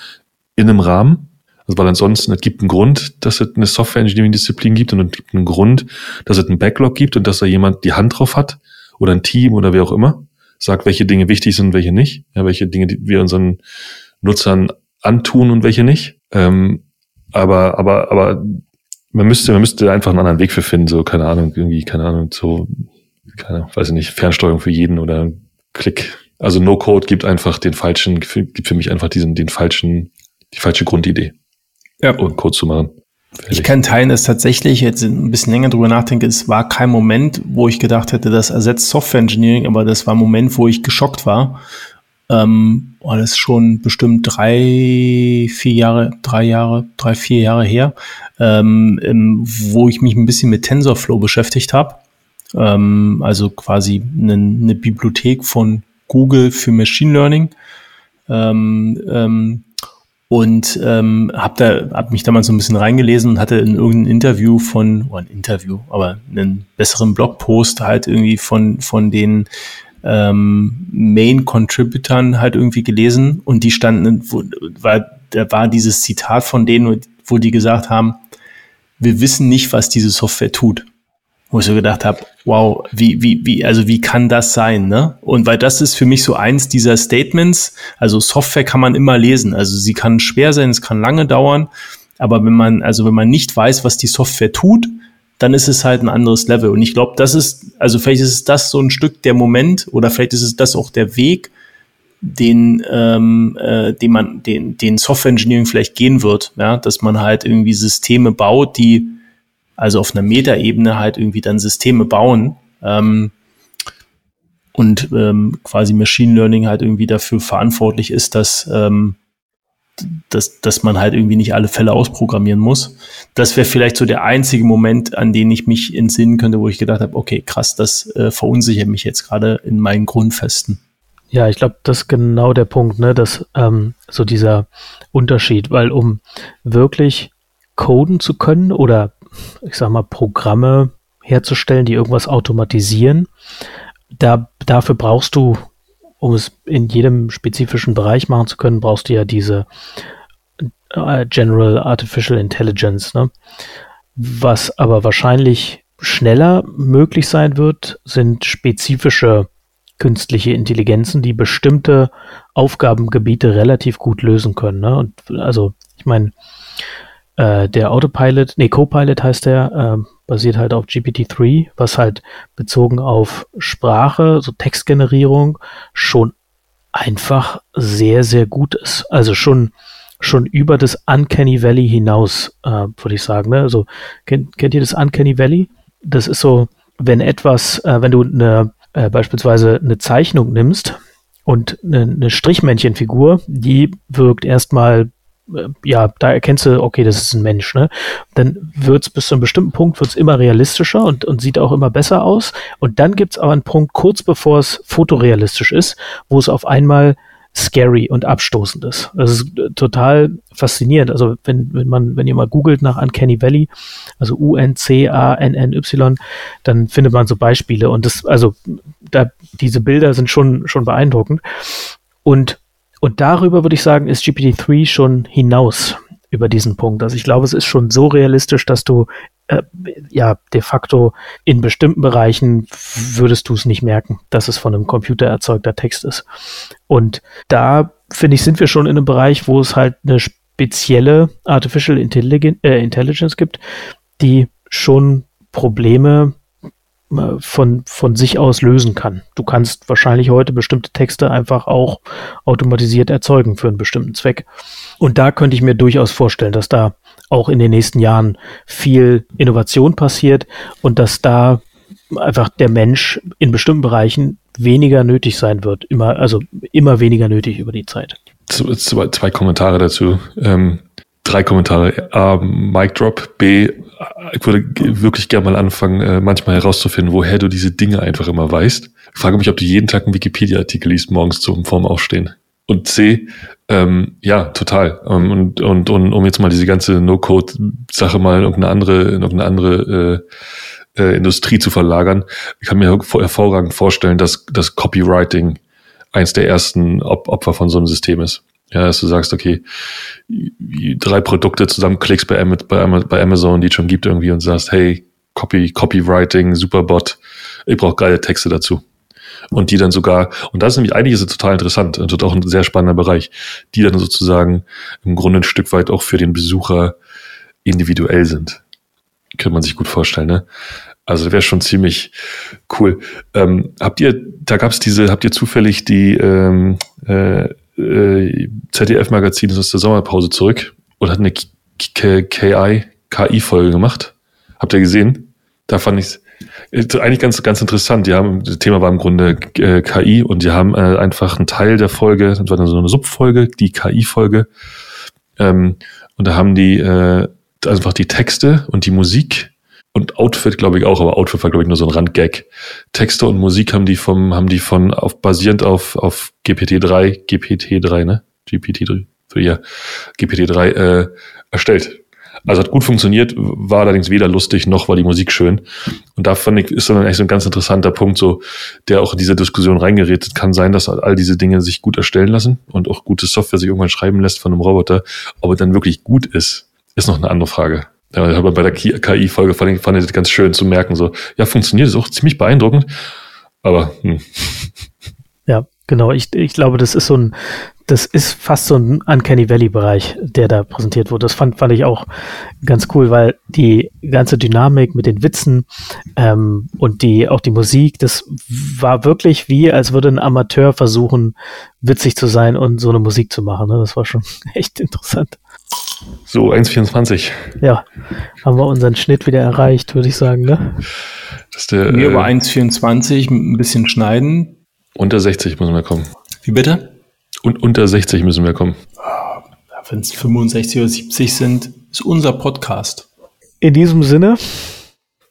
S1: in einem Rahmen. Also weil ansonsten, es gibt einen Grund, dass es eine Software-Engineering-Disziplin gibt und es gibt einen Grund, dass es einen Backlog gibt und dass da jemand die Hand drauf hat oder ein Team oder wer auch immer, sagt, welche Dinge wichtig sind, welche nicht, ja, welche Dinge wir unseren Nutzern antun und welche nicht. Ähm, aber, aber, aber man müsste, man müsste einfach einen anderen Weg für finden, so, keine Ahnung, irgendwie, keine Ahnung, so, keine Ahnung, weiß ich nicht, Fernsteuerung für jeden oder Klick. Also No-Code gibt einfach den falschen, gibt für mich einfach diesen, den falschen, die falsche Grundidee. Ja. Um Code zu machen.
S2: Fertig. Ich kann teilen, dass tatsächlich jetzt ein bisschen länger drüber nachdenke, es war kein Moment, wo ich gedacht hätte, das ersetzt Software Engineering, aber das war ein Moment, wo ich geschockt war. Ähm, war das schon bestimmt drei, vier Jahre, drei Jahre, drei, vier Jahre her, ähm, wo ich mich ein bisschen mit TensorFlow beschäftigt habe. Ähm, also quasi eine, eine, Bibliothek von Google für Machine Learning. Ähm, ähm, und ähm, habe da hab mich damals so ein bisschen reingelesen und hatte in irgendeinem Interview von oh, ein Interview, aber einen besseren Blogpost halt irgendwie von von den ähm, Main Contributern halt irgendwie gelesen und die standen, wo, war, da war dieses Zitat von denen, wo die gesagt haben, wir wissen nicht, was diese Software tut wo ich so gedacht habe, wow, wie, wie, wie, also wie kann das sein, ne? Und weil das ist für mich so eins dieser Statements, also Software kann man immer lesen, also sie kann schwer sein, es kann lange dauern, aber wenn man, also wenn man nicht weiß, was die Software tut, dann ist es halt ein anderes Level. Und ich glaube, das ist, also vielleicht ist es das so ein Stück der Moment oder vielleicht ist es das auch der Weg, den, ähm, äh, den man, den, den Software Engineering vielleicht gehen wird, ja, dass man halt irgendwie Systeme baut, die also auf einer Metaebene halt irgendwie dann Systeme bauen ähm, und ähm, quasi Machine Learning halt irgendwie dafür verantwortlich ist, dass, ähm, dass, dass man halt irgendwie nicht alle Fälle ausprogrammieren muss. Das wäre vielleicht so der einzige Moment, an den ich mich entsinnen könnte, wo ich gedacht habe, okay, krass, das äh, verunsichert mich jetzt gerade in meinen Grundfesten.
S3: Ja, ich glaube, das ist genau der Punkt, ne, dass ähm, so dieser Unterschied, weil um wirklich coden zu können oder ich sag mal, Programme herzustellen, die irgendwas automatisieren. Da, dafür brauchst du, um es in jedem spezifischen Bereich machen zu können, brauchst du ja diese äh, General Artificial Intelligence. Ne? Was aber wahrscheinlich schneller möglich sein wird, sind spezifische künstliche Intelligenzen, die bestimmte Aufgabengebiete relativ gut lösen können. Ne? Und also, ich meine, äh, der Autopilot, nee, Copilot heißt der, äh, basiert halt auf GPT-3, was halt bezogen auf Sprache, so Textgenerierung, schon einfach sehr, sehr gut ist. Also schon, schon über das Uncanny Valley hinaus, äh, würde ich sagen. Ne? Also kennt, kennt ihr das Uncanny Valley? Das ist so, wenn etwas, äh, wenn du eine, äh, beispielsweise eine Zeichnung nimmst und eine, eine Strichmännchenfigur, die wirkt erstmal ja, da erkennst du, okay, das ist ein Mensch, ne? Dann wird's bis zu einem bestimmten Punkt wird's immer realistischer und, und sieht auch immer besser aus. Und dann gibt's aber einen Punkt, kurz bevor es fotorealistisch ist, wo es auf einmal scary und abstoßend ist. Das ist äh, total faszinierend. Also wenn, wenn man, wenn ihr mal googelt nach Uncanny Valley, also U-N-C-A-N-N-Y, dann findet man so Beispiele und das, also da, diese Bilder sind schon, schon beeindruckend. Und und darüber würde ich sagen, ist GPT-3 schon hinaus über diesen Punkt. Also ich glaube, es ist schon so realistisch, dass du äh, ja de facto in bestimmten Bereichen würdest du es nicht merken, dass es von einem Computer erzeugter Text ist. Und da finde ich, sind wir schon in einem Bereich, wo es halt eine spezielle Artificial Intelligen äh, Intelligence gibt, die schon Probleme von, von sich aus lösen kann. Du kannst wahrscheinlich heute bestimmte Texte einfach auch automatisiert erzeugen für einen bestimmten Zweck. Und da könnte ich mir durchaus vorstellen, dass da auch in den nächsten Jahren viel Innovation passiert und dass da einfach der Mensch in bestimmten Bereichen weniger nötig sein wird. Immer, also immer weniger nötig über die Zeit.
S1: Zwei, zwei Kommentare dazu. Ähm, drei Kommentare. A, Mic Drop. B, ich würde wirklich gerne mal anfangen, äh, manchmal herauszufinden, woher du diese Dinge einfach immer weißt. Ich frage mich, ob du jeden Tag einen Wikipedia-Artikel liest, morgens zum vorm Aufstehen. Und C, ähm, ja, total. Ähm, und, und, und um jetzt mal diese ganze No-Code-Sache mal in irgendeine andere, in irgendeine andere äh, äh, Industrie zu verlagern, ich kann mir hervorragend vorstellen, dass das Copywriting eins der ersten Op Opfer von so einem System ist. Ja, dass du sagst, okay, drei Produkte zusammenklickst bei, bei Amazon, die es schon gibt irgendwie und sagst, hey, Copy, Copywriting, Superbot, ich brauche geile Texte dazu. Und die dann sogar, und das ist nämlich eigentlich ist total interessant und auch ein sehr spannender Bereich, die dann sozusagen im Grunde ein Stück weit auch für den Besucher individuell sind. Könnte man sich gut vorstellen, ne? Also wäre schon ziemlich cool. Ähm, habt ihr, da gab es diese, habt ihr zufällig die ähm, äh, äh, ZDF-Magazin ist aus der Sommerpause zurück und hat eine KI, KI-Folge gemacht? Habt ihr gesehen? Da fand ich es eigentlich ganz, ganz interessant. Die haben, das Thema war im Grunde äh, KI und die haben äh, einfach einen Teil der Folge, das war dann so eine Subfolge, die KI-Folge. Ähm, und da haben die äh, einfach die Texte und die Musik und Outfit, glaube ich, auch, aber Outfit war, glaube ich, nur so ein Randgag. Texte und Musik haben die vom, haben die von, auf, basierend auf, auf GPT-3, GPT-3, ne? GPT-3, ja, GPT-3, äh, erstellt. Also hat gut funktioniert, war allerdings weder lustig noch war die Musik schön. Und da fand ich, ist dann echt so ein ganz interessanter Punkt, so, der auch in diese Diskussion reingeredet. Kann sein, dass all diese Dinge sich gut erstellen lassen und auch gute Software sich irgendwann schreiben lässt von einem Roboter. Ob er dann wirklich gut ist, ist noch eine andere Frage. Ja, aber bei der KI-Folge fand ich, fand ich das ganz schön zu merken, so, ja, funktioniert, ist auch ziemlich beeindruckend, aber, hm.
S3: Ja, genau. Ich, ich glaube, das ist so ein, das ist fast so ein Uncanny Valley-Bereich, der da präsentiert wurde. Das fand, fand ich auch ganz cool, weil die ganze Dynamik mit den Witzen ähm, und die auch die Musik, das war wirklich wie, als würde ein Amateur versuchen, witzig zu sein und so eine Musik zu machen. Ne? Das war schon echt interessant.
S1: So, 1,24.
S3: Ja, haben wir unseren Schnitt wieder erreicht, würde ich sagen, ne?
S2: Das ist der, Mir äh, über 1,24 ein bisschen schneiden.
S1: Unter 60 müssen wir kommen.
S2: Wie bitte?
S1: Und unter 60 müssen wir kommen.
S2: Wenn es 65 oder 70 sind, ist unser Podcast.
S3: In diesem Sinne.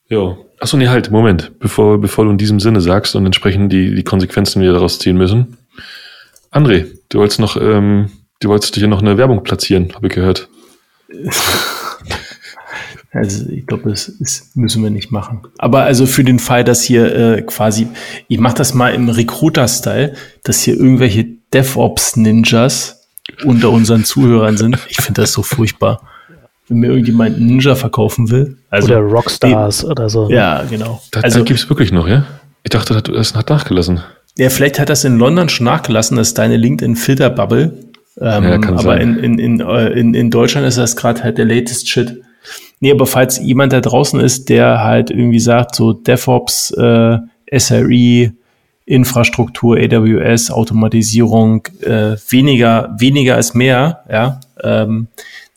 S1: Ja. Achso, nee, halt, Moment. Bevor, bevor du in diesem Sinne sagst und entsprechend die, die Konsequenzen wieder daraus ziehen müssen. André, du wolltest noch, ähm, du wolltest hier noch eine Werbung platzieren, habe ich gehört.
S2: Also ich glaube, das, das, müssen wir nicht machen. Aber also für den Fall, dass hier äh, quasi, ich mache das mal im Recruiter-Style, dass hier irgendwelche DevOps-Ninjas unter unseren Zuhörern sind. Ich finde das so furchtbar. Wenn mir irgendjemand einen Ninja verkaufen will.
S3: Also, oder Rockstars nee, oder so.
S2: Ja, genau.
S1: Das, also, gibt es wirklich noch, ja? Ich dachte, das hat nachgelassen.
S2: Ja, vielleicht hat das in London schon nachgelassen, das ist deine LinkedIn-Filter-Bubble. Ähm, ja, aber sein. in, in, in, äh, in, in Deutschland ist das gerade halt der latest Shit. Nee, aber falls jemand da draußen ist, der halt irgendwie sagt, so DevOps, äh, SRE, Infrastruktur, AWS, Automatisierung, äh, weniger, weniger ist mehr, ja, ähm,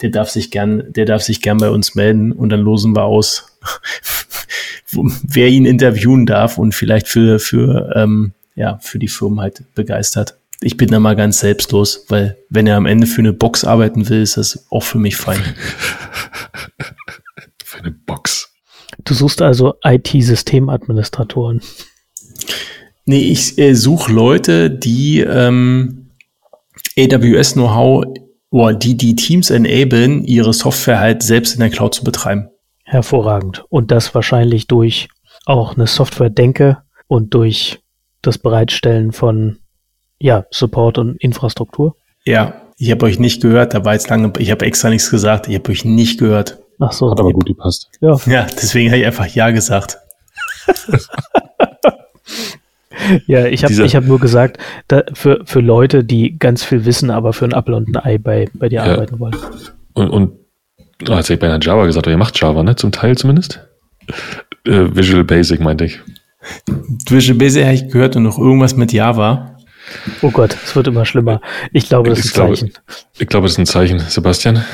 S2: der darf sich gern, der darf sich gern bei uns melden und dann losen wir aus, wer ihn interviewen darf und vielleicht für, für, ähm, ja, für die Firmen halt begeistert. Ich bin da mal ganz selbstlos, weil wenn er am Ende für eine Box arbeiten will, ist das auch für mich fein.
S1: für eine Box.
S3: Du suchst also IT-Systemadministratoren.
S2: Nee, ich äh, suche Leute, die ähm, AWS-Know-how oder die die Teams enablen, ihre Software halt selbst in der Cloud zu betreiben.
S3: Hervorragend. Und das wahrscheinlich durch auch eine Software-Denke und durch das Bereitstellen von ja, Support und Infrastruktur.
S2: Ja, ich habe euch nicht gehört, da war jetzt lange, ich habe extra nichts gesagt, ich habe euch nicht gehört.
S1: Ach so. Hat aber gut gepasst.
S2: Ja, ja deswegen habe ich einfach Ja gesagt.
S3: Ja, ich habe hab nur gesagt, da, für, für Leute, die ganz viel wissen, aber für ein Apple und ein Ei bei, bei dir ja. arbeiten wollen.
S1: Und, und oh, jetzt hätte ich bei einer Java gesagt, aber ihr macht Java, ne? Zum Teil zumindest. Äh, Visual Basic meinte ich.
S2: Visual Basic habe ich gehört und noch irgendwas mit Java.
S3: Oh Gott, es wird immer schlimmer. Ich glaube, das ich ist ein Zeichen.
S1: ich glaube, das ist ein Zeichen, Sebastian.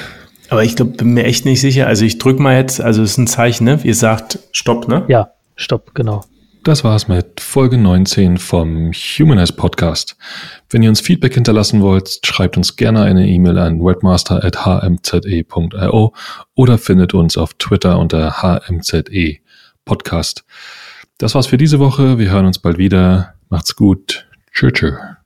S2: Aber ich glaube, bin mir echt nicht sicher. Also ich drücke mal jetzt, also es ist ein Zeichen, ne? Ihr sagt Stopp, ne?
S3: Ja, Stopp, genau.
S1: Das war's mit Folge 19 vom Humanize Podcast. Wenn ihr uns Feedback hinterlassen wollt, schreibt uns gerne eine E-Mail an webmaster.hmze.io oder findet uns auf Twitter unter hmze Podcast. Das war's für diese Woche. Wir hören uns bald wieder. Macht's gut. Tschüss. tschüss.